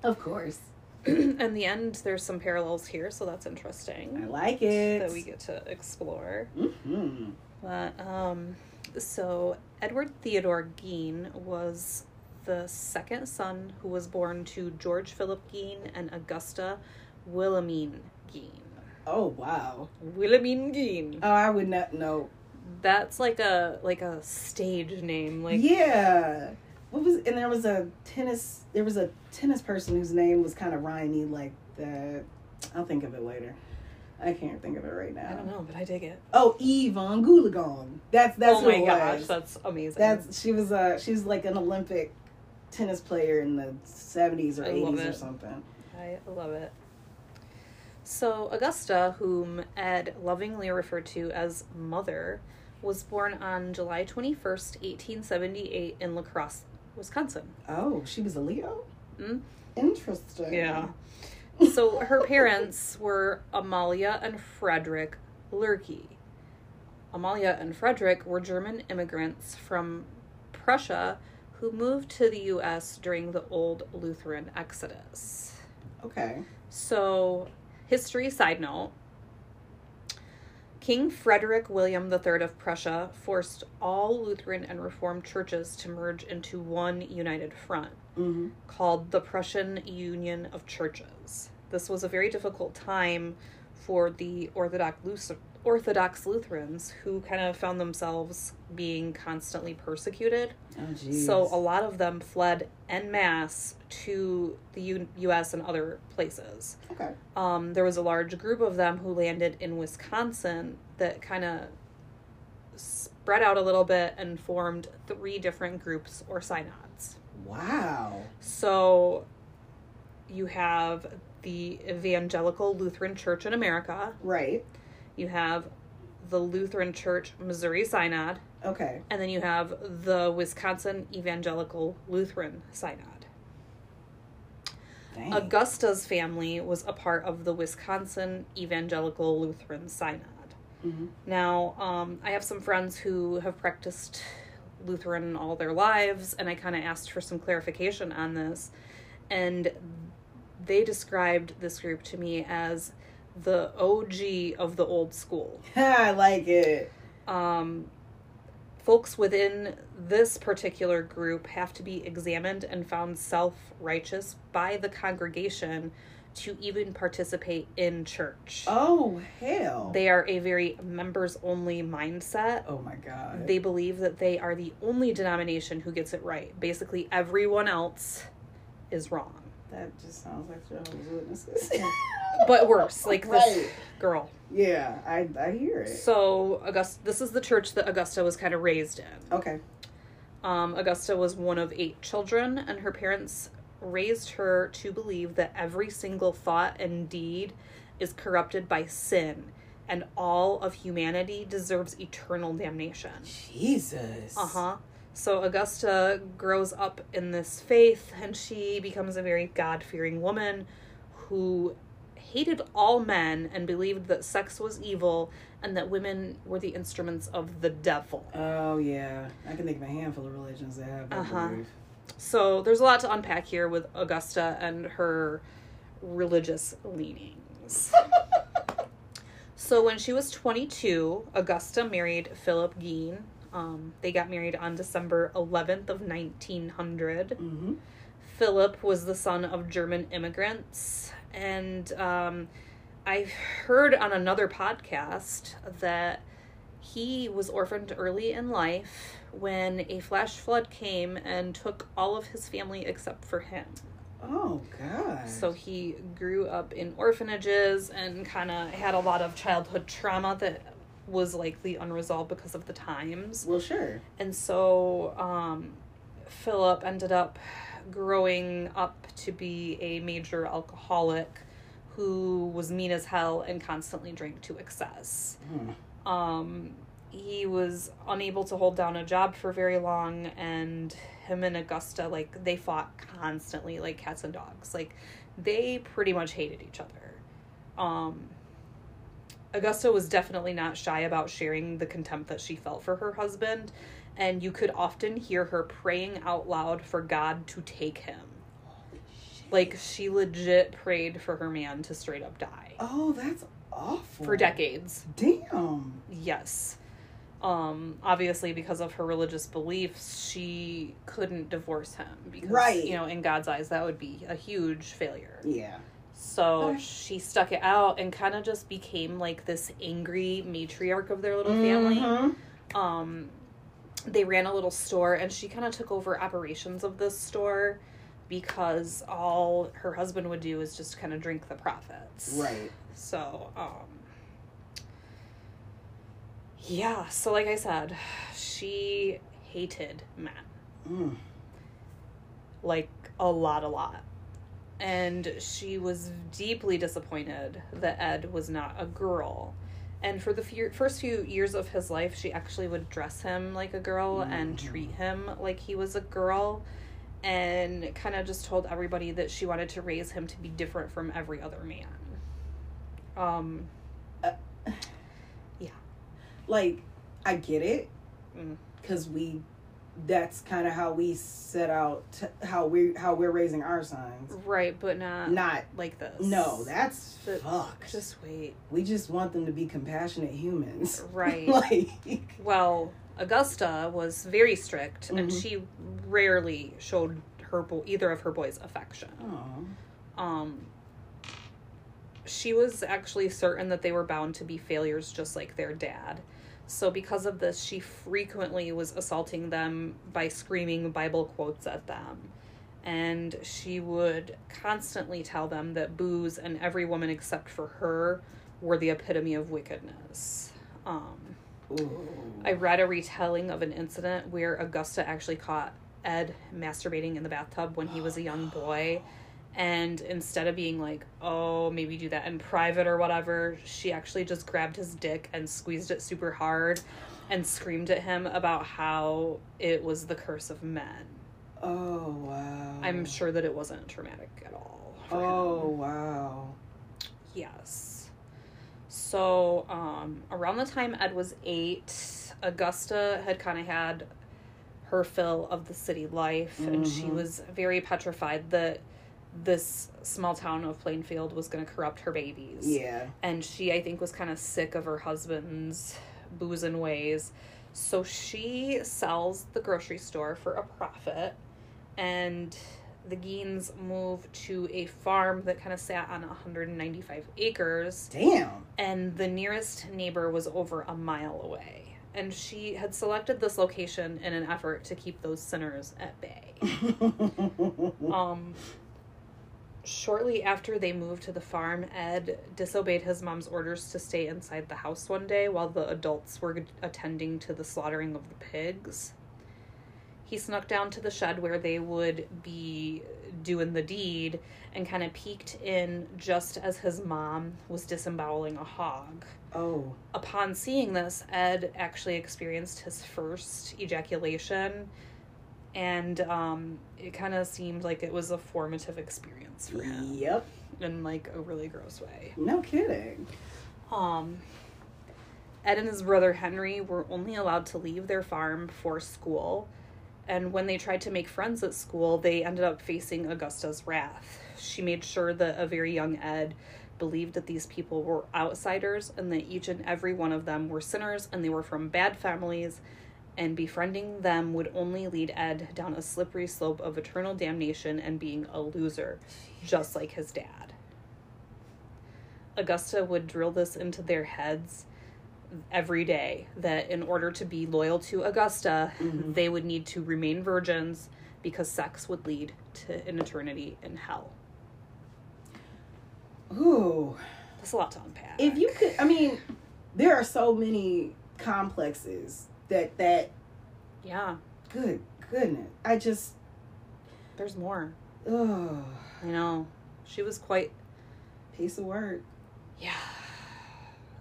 [SPEAKER 2] Of course.
[SPEAKER 1] In the end, there's some parallels here, so that's interesting.
[SPEAKER 2] I like it.
[SPEAKER 1] that we get to explore.
[SPEAKER 2] hmm
[SPEAKER 1] But um, so Edward Theodore Gein was the second son who was born to George Philip Gein and Augusta Wilhelmine Gein.
[SPEAKER 2] Oh wow.
[SPEAKER 1] Wilhelmine Gein.
[SPEAKER 2] Oh, I would not know.
[SPEAKER 1] That's like a like a stage name. Like
[SPEAKER 2] yeah. What was and there was a tennis there was a tennis person whose name was kind of rhymey like that. I'll think of it later. I can't think of it right now.
[SPEAKER 1] I don't know, but I dig it.
[SPEAKER 2] Oh, Evonne Goolagong. That's that's
[SPEAKER 1] oh my gosh,
[SPEAKER 2] was.
[SPEAKER 1] that's amazing.
[SPEAKER 2] That's she was uh she's like an Olympic tennis player in the seventies or eighties or something.
[SPEAKER 1] I love it. So, Augusta, whom Ed lovingly referred to as Mother, was born on July 21st, 1878, in La Crosse, Wisconsin.
[SPEAKER 2] Oh, she was a Leo?
[SPEAKER 1] Mm?
[SPEAKER 2] Interesting.
[SPEAKER 1] Yeah. So, her parents were Amalia and Frederick Lehrke. Amalia and Frederick were German immigrants from Prussia who moved to the U.S. during the old Lutheran exodus.
[SPEAKER 2] Okay.
[SPEAKER 1] So, history side note King Frederick William III of Prussia forced all Lutheran and Reformed churches to merge into one united front
[SPEAKER 2] Mm-hmm.
[SPEAKER 1] called the Prussian Union of Churches. This was a very difficult time for the Orthodox, Luth- Orthodox Lutherans who kind of found themselves being constantly persecuted.
[SPEAKER 2] Oh.
[SPEAKER 1] So a lot of them fled en masse to the U- U.S. and other places.
[SPEAKER 2] Okay.
[SPEAKER 1] Um, there was a large group of them who landed in Wisconsin that kind of spread out a little bit and formed three different groups or synods.
[SPEAKER 2] Wow.
[SPEAKER 1] So you have the Evangelical Lutheran Church in America,
[SPEAKER 2] Right.
[SPEAKER 1] You have the Lutheran Church Missouri Synod,
[SPEAKER 2] Okay.
[SPEAKER 1] and then you have the Wisconsin Evangelical Lutheran Synod.
[SPEAKER 2] Dang.
[SPEAKER 1] Augusta's family was a part of the Wisconsin Evangelical Lutheran Synod.
[SPEAKER 2] Mhm.
[SPEAKER 1] Now, um, I have some friends who have practiced Lutheran all their lives, and I kind of asked for some clarification on this. And they described this group to me as the OG of the old school.
[SPEAKER 2] I like it.
[SPEAKER 1] Um, folks within this particular group have to be examined and found self righteous by the congregation to even participate in church.
[SPEAKER 2] Oh hell.
[SPEAKER 1] They are a very members only mindset.
[SPEAKER 2] oh my god.
[SPEAKER 1] They believe that they are the only denomination who gets it right. Basically, everyone else is wrong.
[SPEAKER 2] That just sounds like Jehovah's Witnesses.
[SPEAKER 1] But worse, like this
[SPEAKER 2] Right.
[SPEAKER 1] girl.
[SPEAKER 2] Yeah, I I hear it.
[SPEAKER 1] So, Augusta, this is the church that Augusta was kind of raised in.
[SPEAKER 2] Okay.
[SPEAKER 1] Um, Augusta was one of eight children, and her parents raised her to believe that every single thought and deed is corrupted by sin, and all of humanity deserves eternal damnation.
[SPEAKER 2] Jesus.
[SPEAKER 1] Uh huh. So Augusta grows up in this faith, and she becomes a very God fearing woman who hated all men and believed that sex was evil and that women were the instruments of the devil.
[SPEAKER 2] Oh yeah, I can think of a handful of religions that have that
[SPEAKER 1] Uh-huh.
[SPEAKER 2] belief.
[SPEAKER 1] So there's a lot to unpack here with Augusta and her religious leanings. so when she was 22, Augusta married Philip Gein. Um, they got married on December 11th of 1900.
[SPEAKER 2] Mm-hmm.
[SPEAKER 1] Philip was the son of German immigrants, and um, I heard on another podcast that he was orphaned early in life when a flash flood came and took all of his family except for him.
[SPEAKER 2] Oh god.
[SPEAKER 1] So he grew up in orphanages and kind of had a lot of childhood trauma that was likely unresolved because of the times.
[SPEAKER 2] well, sure.
[SPEAKER 1] And so um, Philip ended up growing up to be a major alcoholic who was mean as hell and constantly drank to excess.
[SPEAKER 2] Hmm.
[SPEAKER 1] Um, he was unable to hold down a job for very long, and him and Augusta, like, they fought constantly, like cats and dogs. Like, they pretty much hated each other. Um, Augusta was definitely not shy about sharing the contempt that she felt for her husband, and you could often hear her praying out loud for God to take him. Like, she legit prayed for her man to straight up die
[SPEAKER 2] Oh, that's awful.
[SPEAKER 1] for decades.
[SPEAKER 2] Damn.
[SPEAKER 1] Yes. Um, obviously, because of her religious beliefs, she couldn't divorce him because,
[SPEAKER 2] Right.
[SPEAKER 1] you know, in God's eyes, that would be a huge failure.
[SPEAKER 2] Yeah.
[SPEAKER 1] So
[SPEAKER 2] Okay.
[SPEAKER 1] she stuck it out and kind of just became like this angry matriarch of their little family.
[SPEAKER 2] Mhm.
[SPEAKER 1] Um, they ran a little store, and she kind of took over operations of this store because all her husband would do is just kind of drink the profits.
[SPEAKER 2] Right.
[SPEAKER 1] So, um, yeah, so like I said, she hated men.
[SPEAKER 2] Mm.
[SPEAKER 1] Like, a lot, a lot. And she was deeply disappointed that Ed was not a girl. And for the few, first few years of his life, she actually would dress him like a girl and
[SPEAKER 2] Mhm.
[SPEAKER 1] treat him like he was a girl. And kind of just told everybody that she wanted to raise him to be different from every other man. Um, Yeah.
[SPEAKER 2] Like, I get it,
[SPEAKER 1] Mm.
[SPEAKER 2] because we. That's kind of how we set out how we how we're raising our sons.
[SPEAKER 1] right, but not,
[SPEAKER 2] Not
[SPEAKER 1] like this.
[SPEAKER 2] no, that's
[SPEAKER 1] But
[SPEAKER 2] fucked.
[SPEAKER 1] Just wait.
[SPEAKER 2] we just want them to be compassionate humans.
[SPEAKER 1] Right.
[SPEAKER 2] like
[SPEAKER 1] Well, Augusta was very strict, and
[SPEAKER 2] Mhm.
[SPEAKER 1] she rarely showed her bo- either of her boys affection.
[SPEAKER 2] oh.
[SPEAKER 1] Um, she was actually certain that they were bound to be failures, just like their dad. So, because of this, she frequently was assaulting them by screaming Bible quotes at them. And she would constantly tell them that booze and every woman except for her were the epitome of wickedness. Um, I read a retelling of an incident where Augusta actually caught Ed masturbating in the bathtub when he was a young boy. And instead of being like, oh, maybe do that in private or whatever, she actually just grabbed his dick and squeezed it super hard and screamed at him about how it was the curse of men.
[SPEAKER 2] Oh wow.
[SPEAKER 1] I'm sure that it wasn't traumatic at all. for him.
[SPEAKER 2] Oh wow.
[SPEAKER 1] Yes. So, um, around the time Ed was eight, Augusta had kind of had her fill of the city life, and she
[SPEAKER 2] Mhm.
[SPEAKER 1] was very petrified that this small town of Plainfield was going to corrupt her babies.
[SPEAKER 2] Yeah.
[SPEAKER 1] And she, I think, was kind of sick of her husband's boozing ways. So she sells the grocery store for a profit. And the Geins move to a farm that kind of sat on 195 acres.
[SPEAKER 2] Damn.
[SPEAKER 1] And the nearest neighbor was over a mile away. And she had selected this location in an effort to keep those sinners at bay. um, shortly after they moved to the farm, Ed disobeyed his mom's orders to stay inside the house one day while the adults were attending to the slaughtering of the pigs. He snuck down to the shed where they would be doing the deed and kind of peeked in just as his mom was disemboweling a hog.
[SPEAKER 2] Oh.
[SPEAKER 1] Upon seeing this, Ed actually experienced his first ejaculation and um, it kind of seemed like it was a formative experience for him.
[SPEAKER 2] Yep.
[SPEAKER 1] In like a really gross way.
[SPEAKER 2] No kidding.
[SPEAKER 1] Um, Ed and his brother Henry were only allowed to leave their farm for school, and when they tried to make friends at school, they ended up facing Augusta's wrath. She made sure that a very young Ed believed that these people were outsiders and that each and every one of them were sinners and they were from bad families and befriending them would only lead Ed down a slippery slope of eternal damnation and being a loser, just like his dad. Augusta would drill this into their heads every day that in order to be loyal to Augusta, mm-hmm. they would need to remain virgins because sex would lead to an eternity in hell.
[SPEAKER 2] Ooh.
[SPEAKER 1] That's a lot to unpack.
[SPEAKER 2] If you could, I mean, there are so many complexes that that
[SPEAKER 1] yeah.
[SPEAKER 2] Good goodness. I just
[SPEAKER 1] there's more.
[SPEAKER 2] Oh
[SPEAKER 1] i know. She was quite
[SPEAKER 2] piece of work.
[SPEAKER 1] Yeah.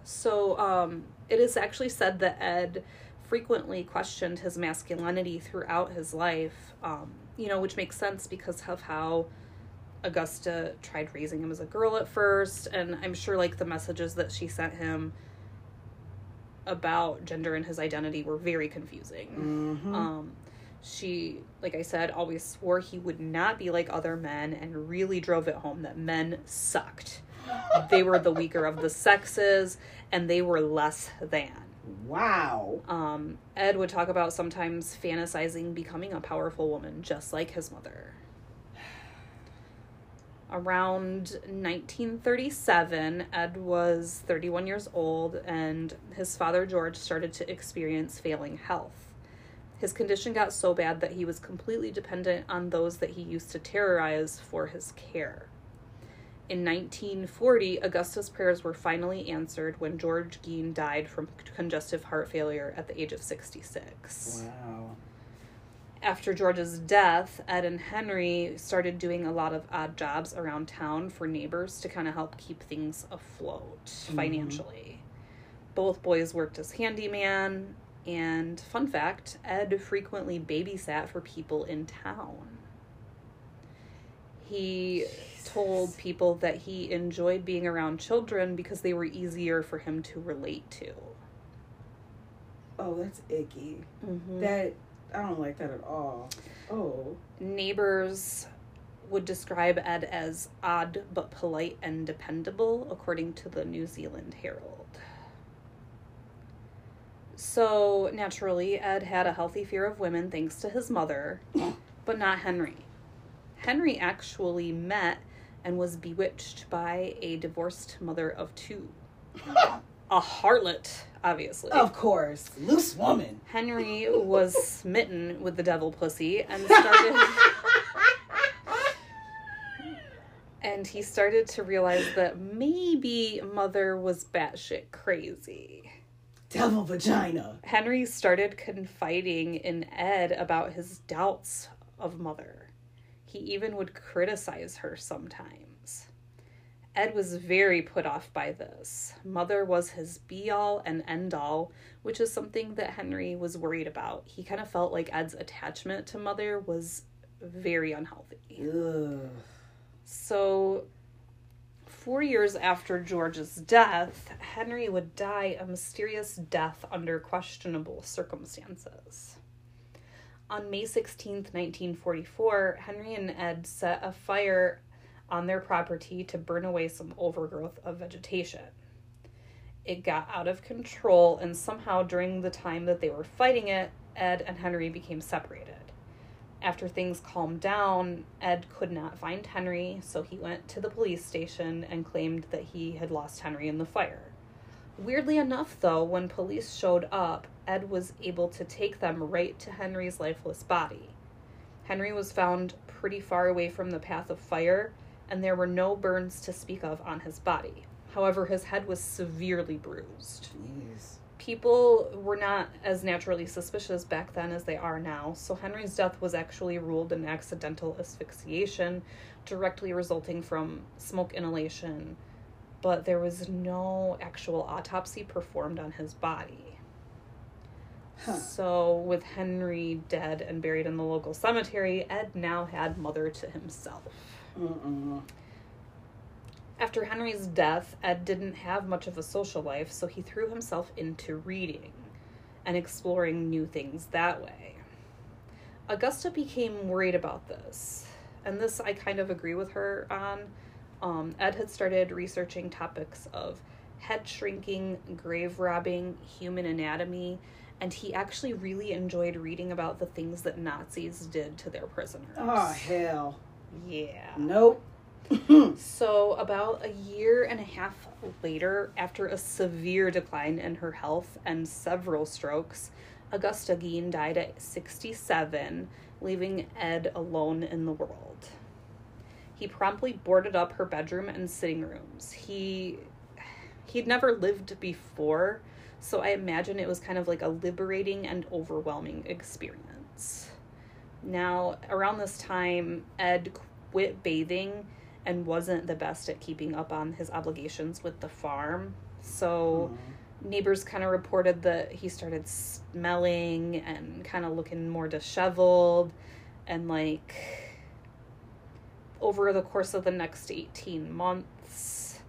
[SPEAKER 1] So um it is actually said that ed frequently questioned his masculinity throughout his life um you know which makes sense because of how augusta tried raising him as a girl at first and i'm sure like the messages that she sent him about gender and his identity were very confusing.
[SPEAKER 2] Mm-hmm.
[SPEAKER 1] Um, she, like I said, always swore he would not be like other men and really drove it home that men sucked. they were the weaker of the sexes and they were less than.
[SPEAKER 2] Wow.
[SPEAKER 1] Um, Ed would talk about sometimes fantasizing becoming a powerful woman just like his mother around 1937, Ed was 31 years old, and his father George started to experience failing health. His condition got so bad that he was completely dependent on those that he used to terrorize for his care. In 1940, Augusta's prayers were finally answered when George Gein died from congestive heart failure at the age of 66.
[SPEAKER 2] Wow
[SPEAKER 1] after George's death, Ed and Henry started doing a lot of odd jobs around town for neighbors to kind of help keep things afloat mm-hmm. financially. Both boys worked as handyman, and fun fact Ed frequently babysat for people in town. He Jesus. told people that he enjoyed being around children because they were easier for him to relate to.
[SPEAKER 2] Oh, that's icky.
[SPEAKER 1] Mm-hmm.
[SPEAKER 2] That I don't like that at all. Oh.
[SPEAKER 1] Neighbors would describe Ed as odd but polite and dependable, according to the New Zealand Herald. So, naturally, Ed had a healthy fear of women thanks to his mother, but not Henry. Henry actually met and was bewitched by a divorced mother of two. a harlot obviously.
[SPEAKER 2] Of course. Loose woman.
[SPEAKER 1] Henry was smitten with the devil pussy and started. and he started to realize that maybe mother was batshit crazy.
[SPEAKER 2] Devil vagina.
[SPEAKER 1] Henry started confiding in Ed about his doubts of mother. He even would criticize her sometimes. Ed was very put off by this. Mother was his be all and end all, which is something that Henry was worried about. He kind of felt like Ed's attachment to Mother was very unhealthy.
[SPEAKER 2] Ugh.
[SPEAKER 1] So, four years after George's death, Henry would die a mysterious death under questionable circumstances. On May 16th, 1944, Henry and Ed set a fire on their property to burn away some overgrowth of vegetation. It got out of control, and somehow during the time that they were fighting it, Ed and Henry became separated. After things calmed down, Ed could not find Henry, so he went to the police station and claimed that he had lost Henry in the fire. Weirdly enough, though, when police showed up, Ed was able to take them right to Henry's lifeless body. Henry was found pretty far away from the path of fire, and there were no burns to speak of on his body. However, his head was severely bruised.
[SPEAKER 2] Jeez.
[SPEAKER 1] People were not as naturally suspicious back then as they are now, so Henry's death was actually ruled an accidental asphyxiation directly resulting from smoke inhalation, but there was no actual autopsy performed on his body.
[SPEAKER 2] Huh.
[SPEAKER 1] So, with Henry dead and buried in the local cemetery, Ed now had mother to himself.
[SPEAKER 2] Mm-mm.
[SPEAKER 1] After Henry's death, Ed didn't have much of a social life, so he threw himself into reading and exploring new things that way. Augusta became worried about this, and this I kind of agree with her on. Um, Ed had started researching topics of head shrinking, grave robbing, human anatomy, and he actually really enjoyed reading about the things that Nazis did to their prisoners.
[SPEAKER 2] Oh hell.
[SPEAKER 1] Yeah.
[SPEAKER 2] Nope.
[SPEAKER 1] So, about a year and a half later, after a severe decline in her health and several strokes, Augusta Gein died at 67, leaving Ed alone in the world. He promptly boarded up her bedroom and sitting rooms. He he'd never lived before, so I imagine it was kind of like a liberating and overwhelming experience. Now, around this time, Ed quit bathing and wasn't the best at keeping up on his obligations with the farm. So, neighbors kind of reported that he started smelling and kind of looking more disheveled and like over the course of the next 18 months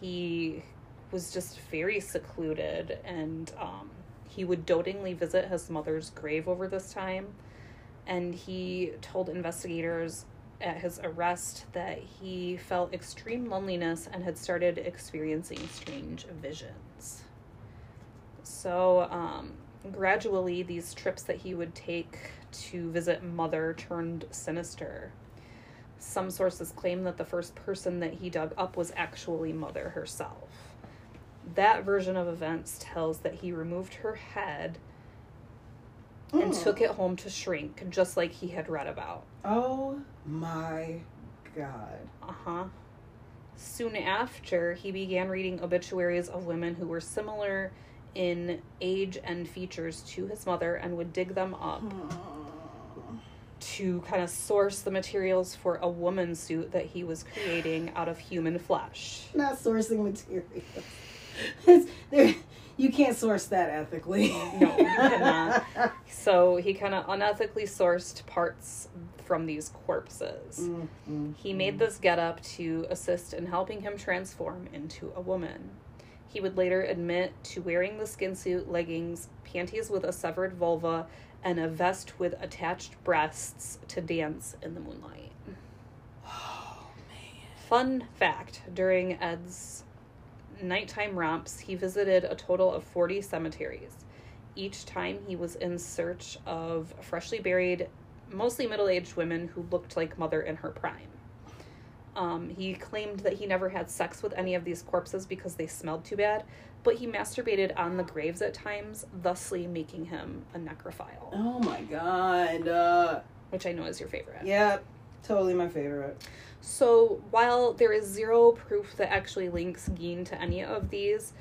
[SPEAKER 1] he was just very secluded and um, he would dotingly visit his mother's grave over this time and he told investigators at his arrest that he felt extreme loneliness and had started experiencing strange visions. So, um, gradually, these trips that he would take to visit Mother turned sinister. Some sources claim that the first person that he dug up was actually Mother herself. That version of events tells that he removed her head and
[SPEAKER 2] Mm.
[SPEAKER 1] took it home to shrink, just like he had read about.
[SPEAKER 2] Oh my god.
[SPEAKER 1] Uh huh. Soon after, he began reading obituaries of women who were similar in age and features to his mother and would dig them up to kind of source the materials for a woman suit that he was creating out of human flesh.
[SPEAKER 2] Not sourcing materials. There- you can't source that ethically.
[SPEAKER 1] No, you cannot. So he kind of unethically sourced parts from these corpses.
[SPEAKER 2] Mm, mm,
[SPEAKER 1] He made this getup to assist in helping him transform into a woman. He would later admit to wearing the skin suit, leggings, panties with a severed vulva, and a vest with attached breasts to dance in the moonlight.
[SPEAKER 2] Oh man.
[SPEAKER 1] Fun fact during Ed's nighttime romps, he visited a total of 40 cemeteries. Each time he was in search of freshly buried, mostly middle aged women who looked like Mother in her prime. Um, he claimed that he never had sex with any of these corpses because they smelled too bad, but he masturbated on the graves at times, thusly making him a necrophile,
[SPEAKER 2] Oh my god. Uh,
[SPEAKER 1] which I know is your favorite.
[SPEAKER 2] yep. Totally my favorite.
[SPEAKER 1] So, while there is zero proof that actually links Gein to any of these,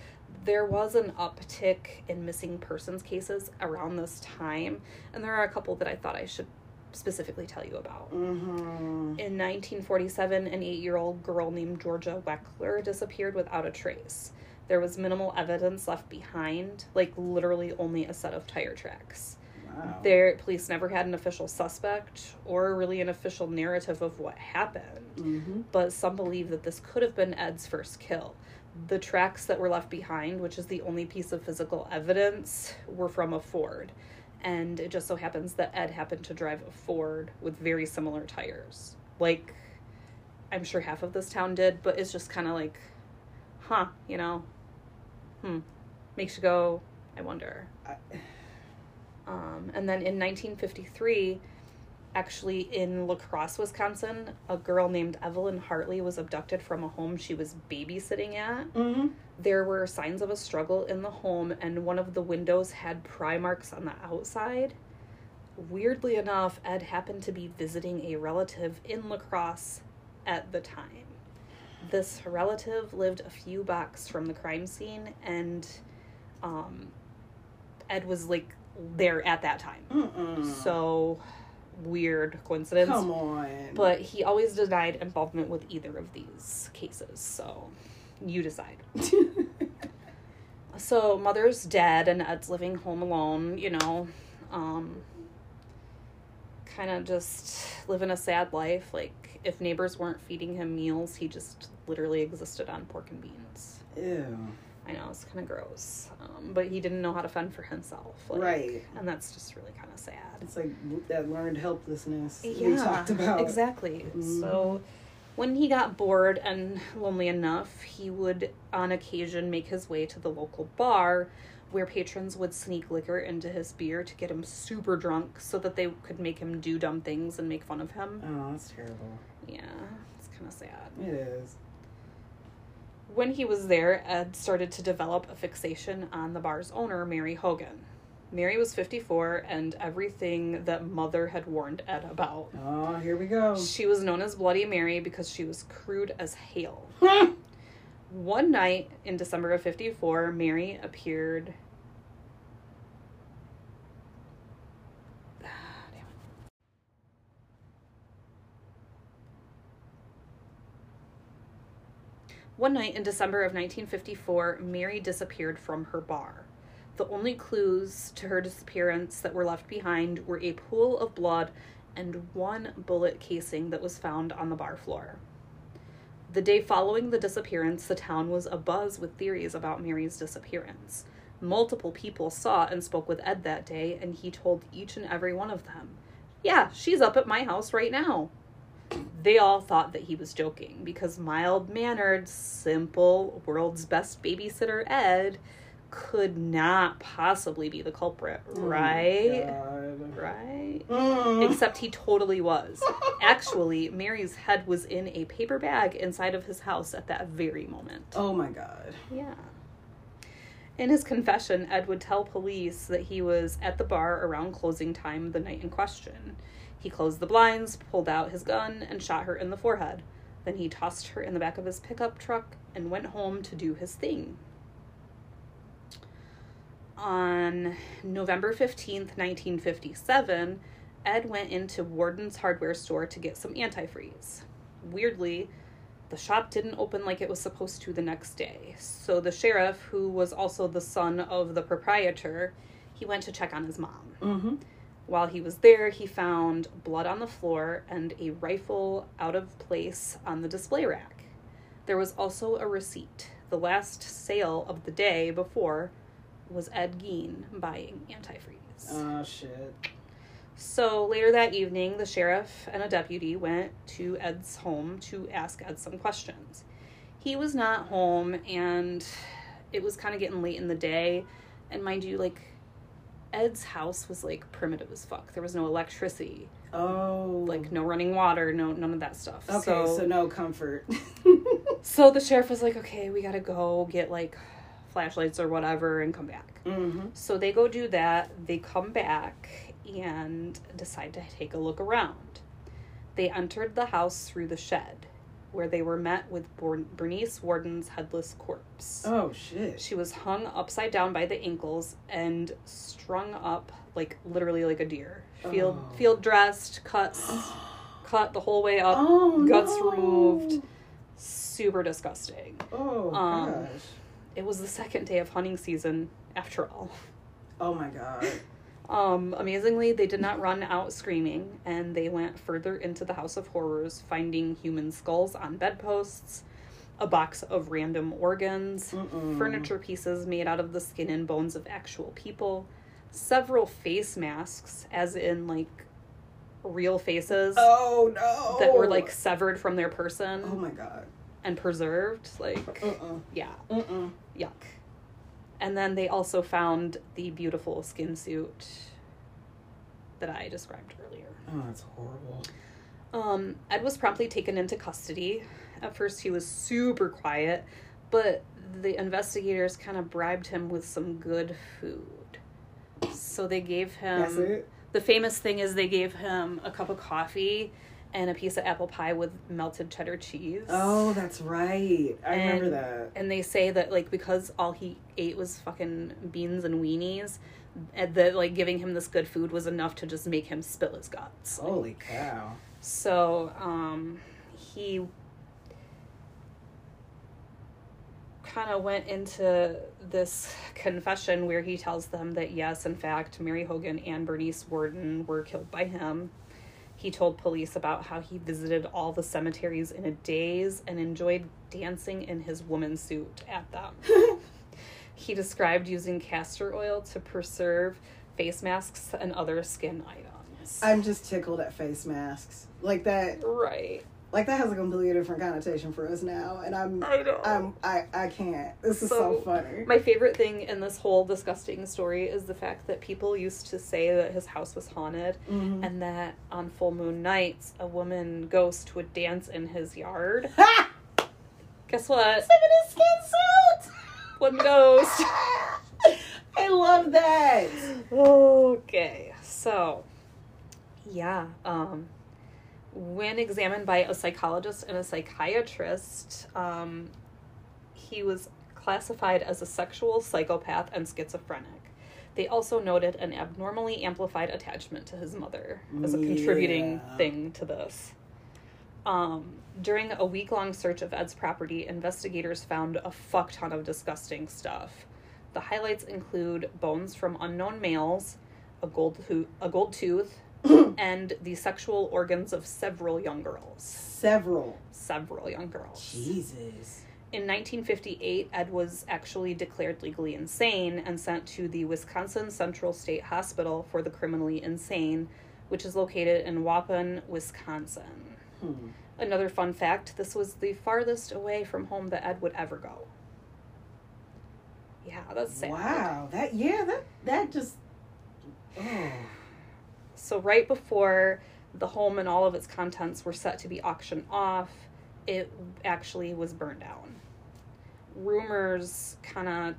[SPEAKER 1] there was an uptick in missing persons cases around this time, and there are a couple that I thought I should specifically tell you about.
[SPEAKER 2] Mm-hmm.
[SPEAKER 1] In 1947, an eight year old girl named Georgia Weckler disappeared without a trace. There was minimal evidence left behind, like literally only a set of tire tracks.
[SPEAKER 2] Wow.
[SPEAKER 1] Their police never had an official suspect or really an official narrative of what happened
[SPEAKER 2] Mm-hmm.
[SPEAKER 1] but some believe that this could have been Ed's first kill. The tracks that were left behind, which is the only piece of physical evidence, were from a Ford. And it just so happens that Ed happened to drive a Ford with very similar tires. Like, I'm sure half of this town did, but it's just kind of like, huh, you know, hmm, makes you go, I wonder.
[SPEAKER 2] I,
[SPEAKER 1] Um, and then in 1953, actually in La Crosse, Wisconsin, a girl named Evelyn Hartley was abducted from a home she was babysitting at.
[SPEAKER 2] mm-hmm.
[SPEAKER 1] There were signs of a struggle in the home, and one of the windows had pry marks on the outside. Weirdly enough, Ed happened to be visiting a relative in La Crosse at the time. This relative lived a few blocks from the crime scene, and um, Ed was like there at that time.
[SPEAKER 2] Mm-mm.
[SPEAKER 1] So weird coincidence.
[SPEAKER 2] Come on.
[SPEAKER 1] But he always denied involvement with either of these cases. So you decide. So mother's dead and Ed's living home alone, you know. Um kind of just living a sad life. Like if neighbors weren't feeding him meals, he just literally existed on pork and beans.
[SPEAKER 2] Ew.
[SPEAKER 1] I know it's kind of gross, um, but he didn't know how to fend for himself, like,
[SPEAKER 2] Right.
[SPEAKER 1] And that's just really kind of sad.
[SPEAKER 2] It's like that learned helplessness
[SPEAKER 1] Yeah,
[SPEAKER 2] we talked about.
[SPEAKER 1] Exactly.
[SPEAKER 2] Mhm.
[SPEAKER 1] So when he got bored and lonely enough, he would on occasion make his way to the local bar where patrons would sneak liquor into his beer to get him super drunk so that they could make him do dumb things and make fun of him.
[SPEAKER 2] Oh, that's terrible.
[SPEAKER 1] Yeah, it's kind of sad.
[SPEAKER 2] It is.
[SPEAKER 1] When he was there, Ed started to develop a fixation on the bar's owner, Mary Hogan. Mary was 54 and everything that mother had warned Ed about.
[SPEAKER 2] Oh, here we go.
[SPEAKER 1] She was known as Bloody Mary because she was crude as hail. One night in December of 54, Mary appeared. Ah, damn it. One night in December of 1954, Mary disappeared from her bar. The only clues to her disappearance that were left behind were a pool of blood and one bullet casing that was found on the bar floor. The day following the disappearance, the town was abuzz with theories about Mary's disappearance. Multiple people saw and spoke with Ed that day, and he told each and every one of them, Yeah, she's up at my house right now. They all thought that he was joking because mild mannered, simple, world's best babysitter Ed could not possibly be the culprit, right?
[SPEAKER 2] Oh,
[SPEAKER 1] Right?
[SPEAKER 2] Mm.
[SPEAKER 1] Except he totally was. Actually, Mary's head was in a paper bag inside of his house at that very moment.
[SPEAKER 2] oh my God.
[SPEAKER 1] Yeah. In his confession, Ed would tell police that he was at the bar around closing time the night in question. He closed the blinds, pulled out his gun, and shot her in the forehead. Then he tossed her in the back of his pickup truck and went home to do his thing. On November 15th, 1957, Ed went into Worden's hardware store to get some antifreeze. Weirdly, the shop didn't open like it was supposed to the next day. So the sheriff, who was also the son of the proprietor, he went to check on his mom.
[SPEAKER 2] Mm-hmm.
[SPEAKER 1] While he was there, he found blood on the floor and a rifle out of place on the display rack. There was also a receipt. The last sale of the day before was Ed Gein buying antifreeze.
[SPEAKER 2] Oh shit.
[SPEAKER 1] So later that evening, the sheriff and a deputy went to Ed's home to ask Ed some questions. He was not home, and it was kind of getting late in the day. And mind you, like, Ed's house was like primitive as fuck. There was no electricity,
[SPEAKER 2] Oh.
[SPEAKER 1] like no running water, no none of that stuff.
[SPEAKER 2] Okay,
[SPEAKER 1] so,
[SPEAKER 2] so, no comfort.
[SPEAKER 1] so the sheriff was like, "Okay, we gotta go get like flashlights or whatever and come back."
[SPEAKER 2] mm-hmm.
[SPEAKER 1] So they go do that. They come back and decide to take a look around. They entered the house through the shed, where they were met with Bernice Worden's headless corpse.
[SPEAKER 2] Oh shit.
[SPEAKER 1] She was hung upside down by the ankles and strung up like literally like a deer. Field
[SPEAKER 2] Oh.
[SPEAKER 1] field dressed, cuts, cut the whole way up,
[SPEAKER 2] Oh
[SPEAKER 1] guts
[SPEAKER 2] no.
[SPEAKER 1] removed. Super disgusting.
[SPEAKER 2] Oh
[SPEAKER 1] Um,
[SPEAKER 2] gosh.
[SPEAKER 1] It was the second day of hunting season after all.
[SPEAKER 2] Oh my god.
[SPEAKER 1] Um, amazingly, they did not run out screaming, and they went further into the House of Horrors, finding human skulls on bedposts, a box of random organs,
[SPEAKER 2] Mm-mm.
[SPEAKER 1] furniture pieces made out of the skin and bones of actual people, several face masks, as in like real faces
[SPEAKER 2] Oh no.
[SPEAKER 1] that were like severed from their person
[SPEAKER 2] Oh my god.
[SPEAKER 1] and preserved. Like,
[SPEAKER 2] Uh-uh.
[SPEAKER 1] yeah,
[SPEAKER 2] Uh-uh.
[SPEAKER 1] yuck. And then they also found the beautiful skin suit that I described earlier.
[SPEAKER 2] Oh, that's horrible.
[SPEAKER 1] Um, Ed was promptly taken into custody. At first, he was super quiet, but the investigators kind of bribed him with some good food. So they gave him.
[SPEAKER 2] That's it.
[SPEAKER 1] The famous thing is they gave him a cup of coffee and a piece of apple pie with melted cheddar cheese.
[SPEAKER 2] Oh, that's right. I remember
[SPEAKER 1] And-
[SPEAKER 2] that.
[SPEAKER 1] And they say that like because all he ate was fucking beans and weenies, and that like giving him this good food was enough to just make him spill his guts. Like,
[SPEAKER 2] Holy cow.
[SPEAKER 1] so um, he kind of went into this confession where he tells them that yes, in fact, Mary Hogan and Bernice Worden were killed by him. He told police about how he visited all the cemeteries in a daze and enjoyed dancing in his woman suit at them. he described using castor oil to preserve face masks and other skin items.
[SPEAKER 2] I'm just tickled at face masks. Like that
[SPEAKER 1] right.
[SPEAKER 2] Like that has a completely different connotation for us now and I'm
[SPEAKER 1] I know.
[SPEAKER 2] I'm I I can't. This is so,
[SPEAKER 1] So,
[SPEAKER 2] funny.
[SPEAKER 1] My favorite thing in this whole disgusting story is the fact that people used to say that his house was haunted
[SPEAKER 2] Mhm.
[SPEAKER 1] and that on full moon nights a woman ghost would dance in his yard. Guess what?
[SPEAKER 2] His skin suit.
[SPEAKER 1] One ghost.
[SPEAKER 2] I love that.
[SPEAKER 1] okay. So, yeah, um when examined by a psychologist and a psychiatrist, um, he was classified as a sexual psychopath and schizophrenic. They also noted an abnormally amplified attachment to his mother as a contributing
[SPEAKER 2] Yeah.
[SPEAKER 1] thing to this. Um, during a week long search of Ed's property, investigators found a fuck ton of disgusting stuff. The highlights include bones from unknown males, a gold, ho- a gold tooth, and the sexual organs of several young girls.
[SPEAKER 2] Several.
[SPEAKER 1] Several young girls.
[SPEAKER 2] Jesus.
[SPEAKER 1] In 1958, Ed was actually declared legally insane and sent to the Wisconsin Central State Hospital for the Criminally Insane, which is located in Waupun, Wisconsin.
[SPEAKER 2] Hmm.
[SPEAKER 1] Another fun fact this was the farthest away from home that Ed would ever go. Yeah, that's sad.
[SPEAKER 2] Wow. That yeah, that that just Oh.
[SPEAKER 1] So, right before the home and all of its contents were set to be auctioned off, it actually was burned down. Rumors kind of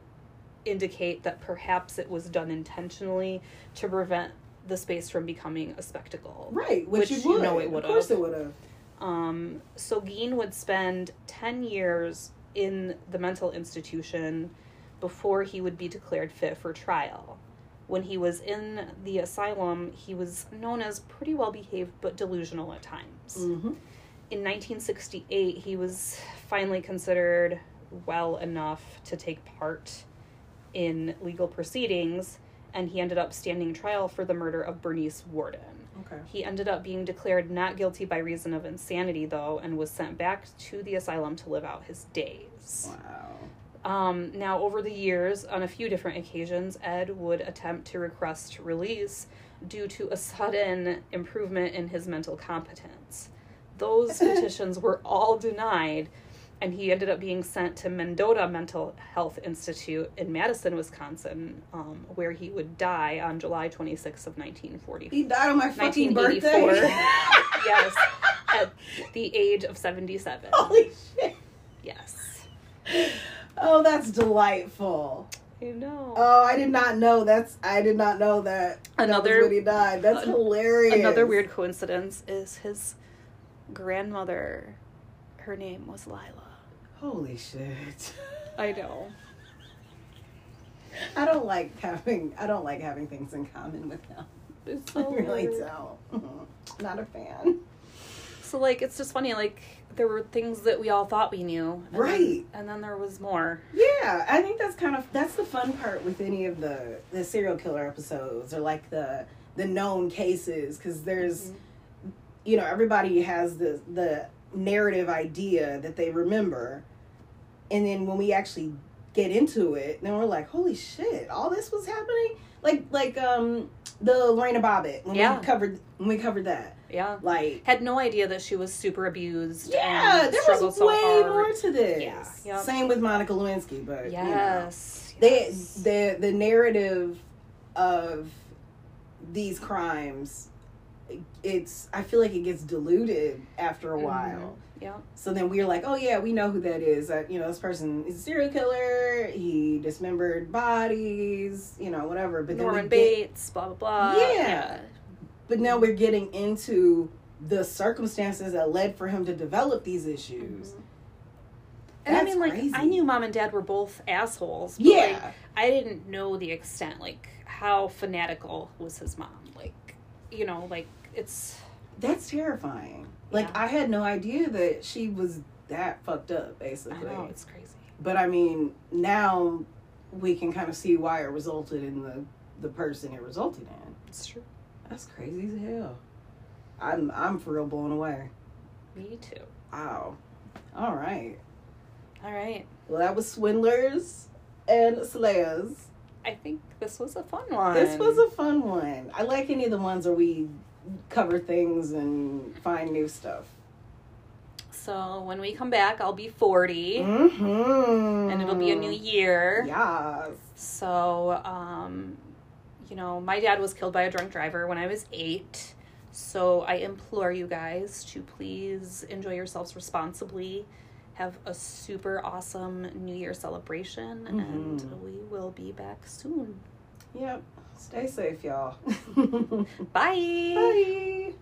[SPEAKER 1] indicate that perhaps it was done intentionally to prevent the space from becoming a spectacle.
[SPEAKER 2] Right, which,
[SPEAKER 1] Which
[SPEAKER 2] you would.
[SPEAKER 1] know it would've.
[SPEAKER 2] Of course it would have.
[SPEAKER 1] Um, so Gein would spend 10 years in the mental institution before he would be declared fit for trial. When he was in the asylum, he was known as pretty well behaved but delusional at times.
[SPEAKER 2] Mm-hmm.
[SPEAKER 1] In 1968, he was finally considered well enough to take part in legal proceedings, and he ended up standing trial for the murder of Bernice Worden.
[SPEAKER 2] Okay.
[SPEAKER 1] He ended up being declared not guilty by reason of insanity, though, and was sent back to the asylum to live out his days.
[SPEAKER 2] Wow.
[SPEAKER 1] Um, now, over the years, on a few different occasions, Ed would attempt to request release due to a sudden improvement in his mental competence. Those petitions were all denied, and he ended up being sent to Mendota Mental Health Institute in Madison, Wisconsin, um, where he would die on July 26th of 1944.
[SPEAKER 2] He died on my fucking birthday.
[SPEAKER 1] yes, at the age of 77.
[SPEAKER 2] Holy shit.
[SPEAKER 1] Yes.
[SPEAKER 2] Oh, that's delightful.
[SPEAKER 1] You know.
[SPEAKER 2] Oh, I did not know that's I did not know that
[SPEAKER 1] Another-
[SPEAKER 2] that when he died. That's
[SPEAKER 1] an-
[SPEAKER 2] hilarious.
[SPEAKER 1] Another weird coincidence is his grandmother, her name was Lila.
[SPEAKER 2] Holy shit.
[SPEAKER 1] I know.
[SPEAKER 2] I don't like having I don't like having things in common with him.
[SPEAKER 1] It's
[SPEAKER 2] I
[SPEAKER 1] so
[SPEAKER 2] really
[SPEAKER 1] weird.
[SPEAKER 2] don't. Not a fan.
[SPEAKER 1] So, like, it's just funny, like, there were things that we all thought we knew. and
[SPEAKER 2] Right.
[SPEAKER 1] Then, and then there was more.
[SPEAKER 2] Yeah, I think that's kind of that's the fun part with any of the the serial killer episodes or like the the known cases because there's mm-hmm. you know everybody has the the narrative idea that they remember and then when we actually get into it then we're like holy shit all this was happening like like um the Lorena Bobbitt when
[SPEAKER 1] Yeah.
[SPEAKER 2] we covered when we covered that.
[SPEAKER 1] Yeah.
[SPEAKER 2] Like
[SPEAKER 1] Had no idea that she was super abused.
[SPEAKER 2] yeah,
[SPEAKER 1] and
[SPEAKER 2] there was
[SPEAKER 1] so
[SPEAKER 2] way
[SPEAKER 1] hard.
[SPEAKER 2] more to this.
[SPEAKER 1] Yeah, yep.
[SPEAKER 2] Same with Monica Lewinsky, but you know.
[SPEAKER 1] Yes.
[SPEAKER 2] they the the narrative of these crimes it's i feel like it gets diluted after a
[SPEAKER 1] Mhm.
[SPEAKER 2] while
[SPEAKER 1] Yeah.
[SPEAKER 2] so then we're like oh yeah we know who that is uh, you know this person is a serial killer he dismembered bodies you know whatever but then we
[SPEAKER 1] Norman
[SPEAKER 2] get-
[SPEAKER 1] Bates, blah blah blah.
[SPEAKER 2] Yeah. but now we're getting into the circumstances that led for him to develop these issues
[SPEAKER 1] Mhm. And I mean, like,
[SPEAKER 2] crazy.
[SPEAKER 1] I knew mom and dad were both assholes. But, like,
[SPEAKER 2] yeah
[SPEAKER 1] I didn't know the extent, like, how fanatical was his mom. Like, you know, like, it's.
[SPEAKER 2] That's terrifying. Like
[SPEAKER 1] Yeah.
[SPEAKER 2] I had no idea that she was that fucked up, basically.
[SPEAKER 1] I know, it's crazy.
[SPEAKER 2] But I mean, now we can kind of see why it resulted in the the person it resulted in.
[SPEAKER 1] It's true.
[SPEAKER 2] That's crazy as hell. I'm I'm for real blown away.
[SPEAKER 1] Me too.
[SPEAKER 2] Wow. All right.
[SPEAKER 1] All right.
[SPEAKER 2] Well, that was swindlers and slayers.
[SPEAKER 1] I think this was a fun one.
[SPEAKER 2] This was a fun one. I like any of the ones where we cover things and find new stuff.
[SPEAKER 1] So when we come back, I'll be 40.
[SPEAKER 2] Mm-hmm.
[SPEAKER 1] And it'll be a new year.
[SPEAKER 2] Yes.
[SPEAKER 1] So, um, you know, my dad was killed by a drunk driver when I was eight. So I implore you guys to please enjoy yourselves responsibly. Have a super awesome New Year celebration, and
[SPEAKER 2] Mhm.
[SPEAKER 1] we will be back soon.
[SPEAKER 2] Yep. Stay safe, y'all.
[SPEAKER 1] Bye.
[SPEAKER 2] Bye.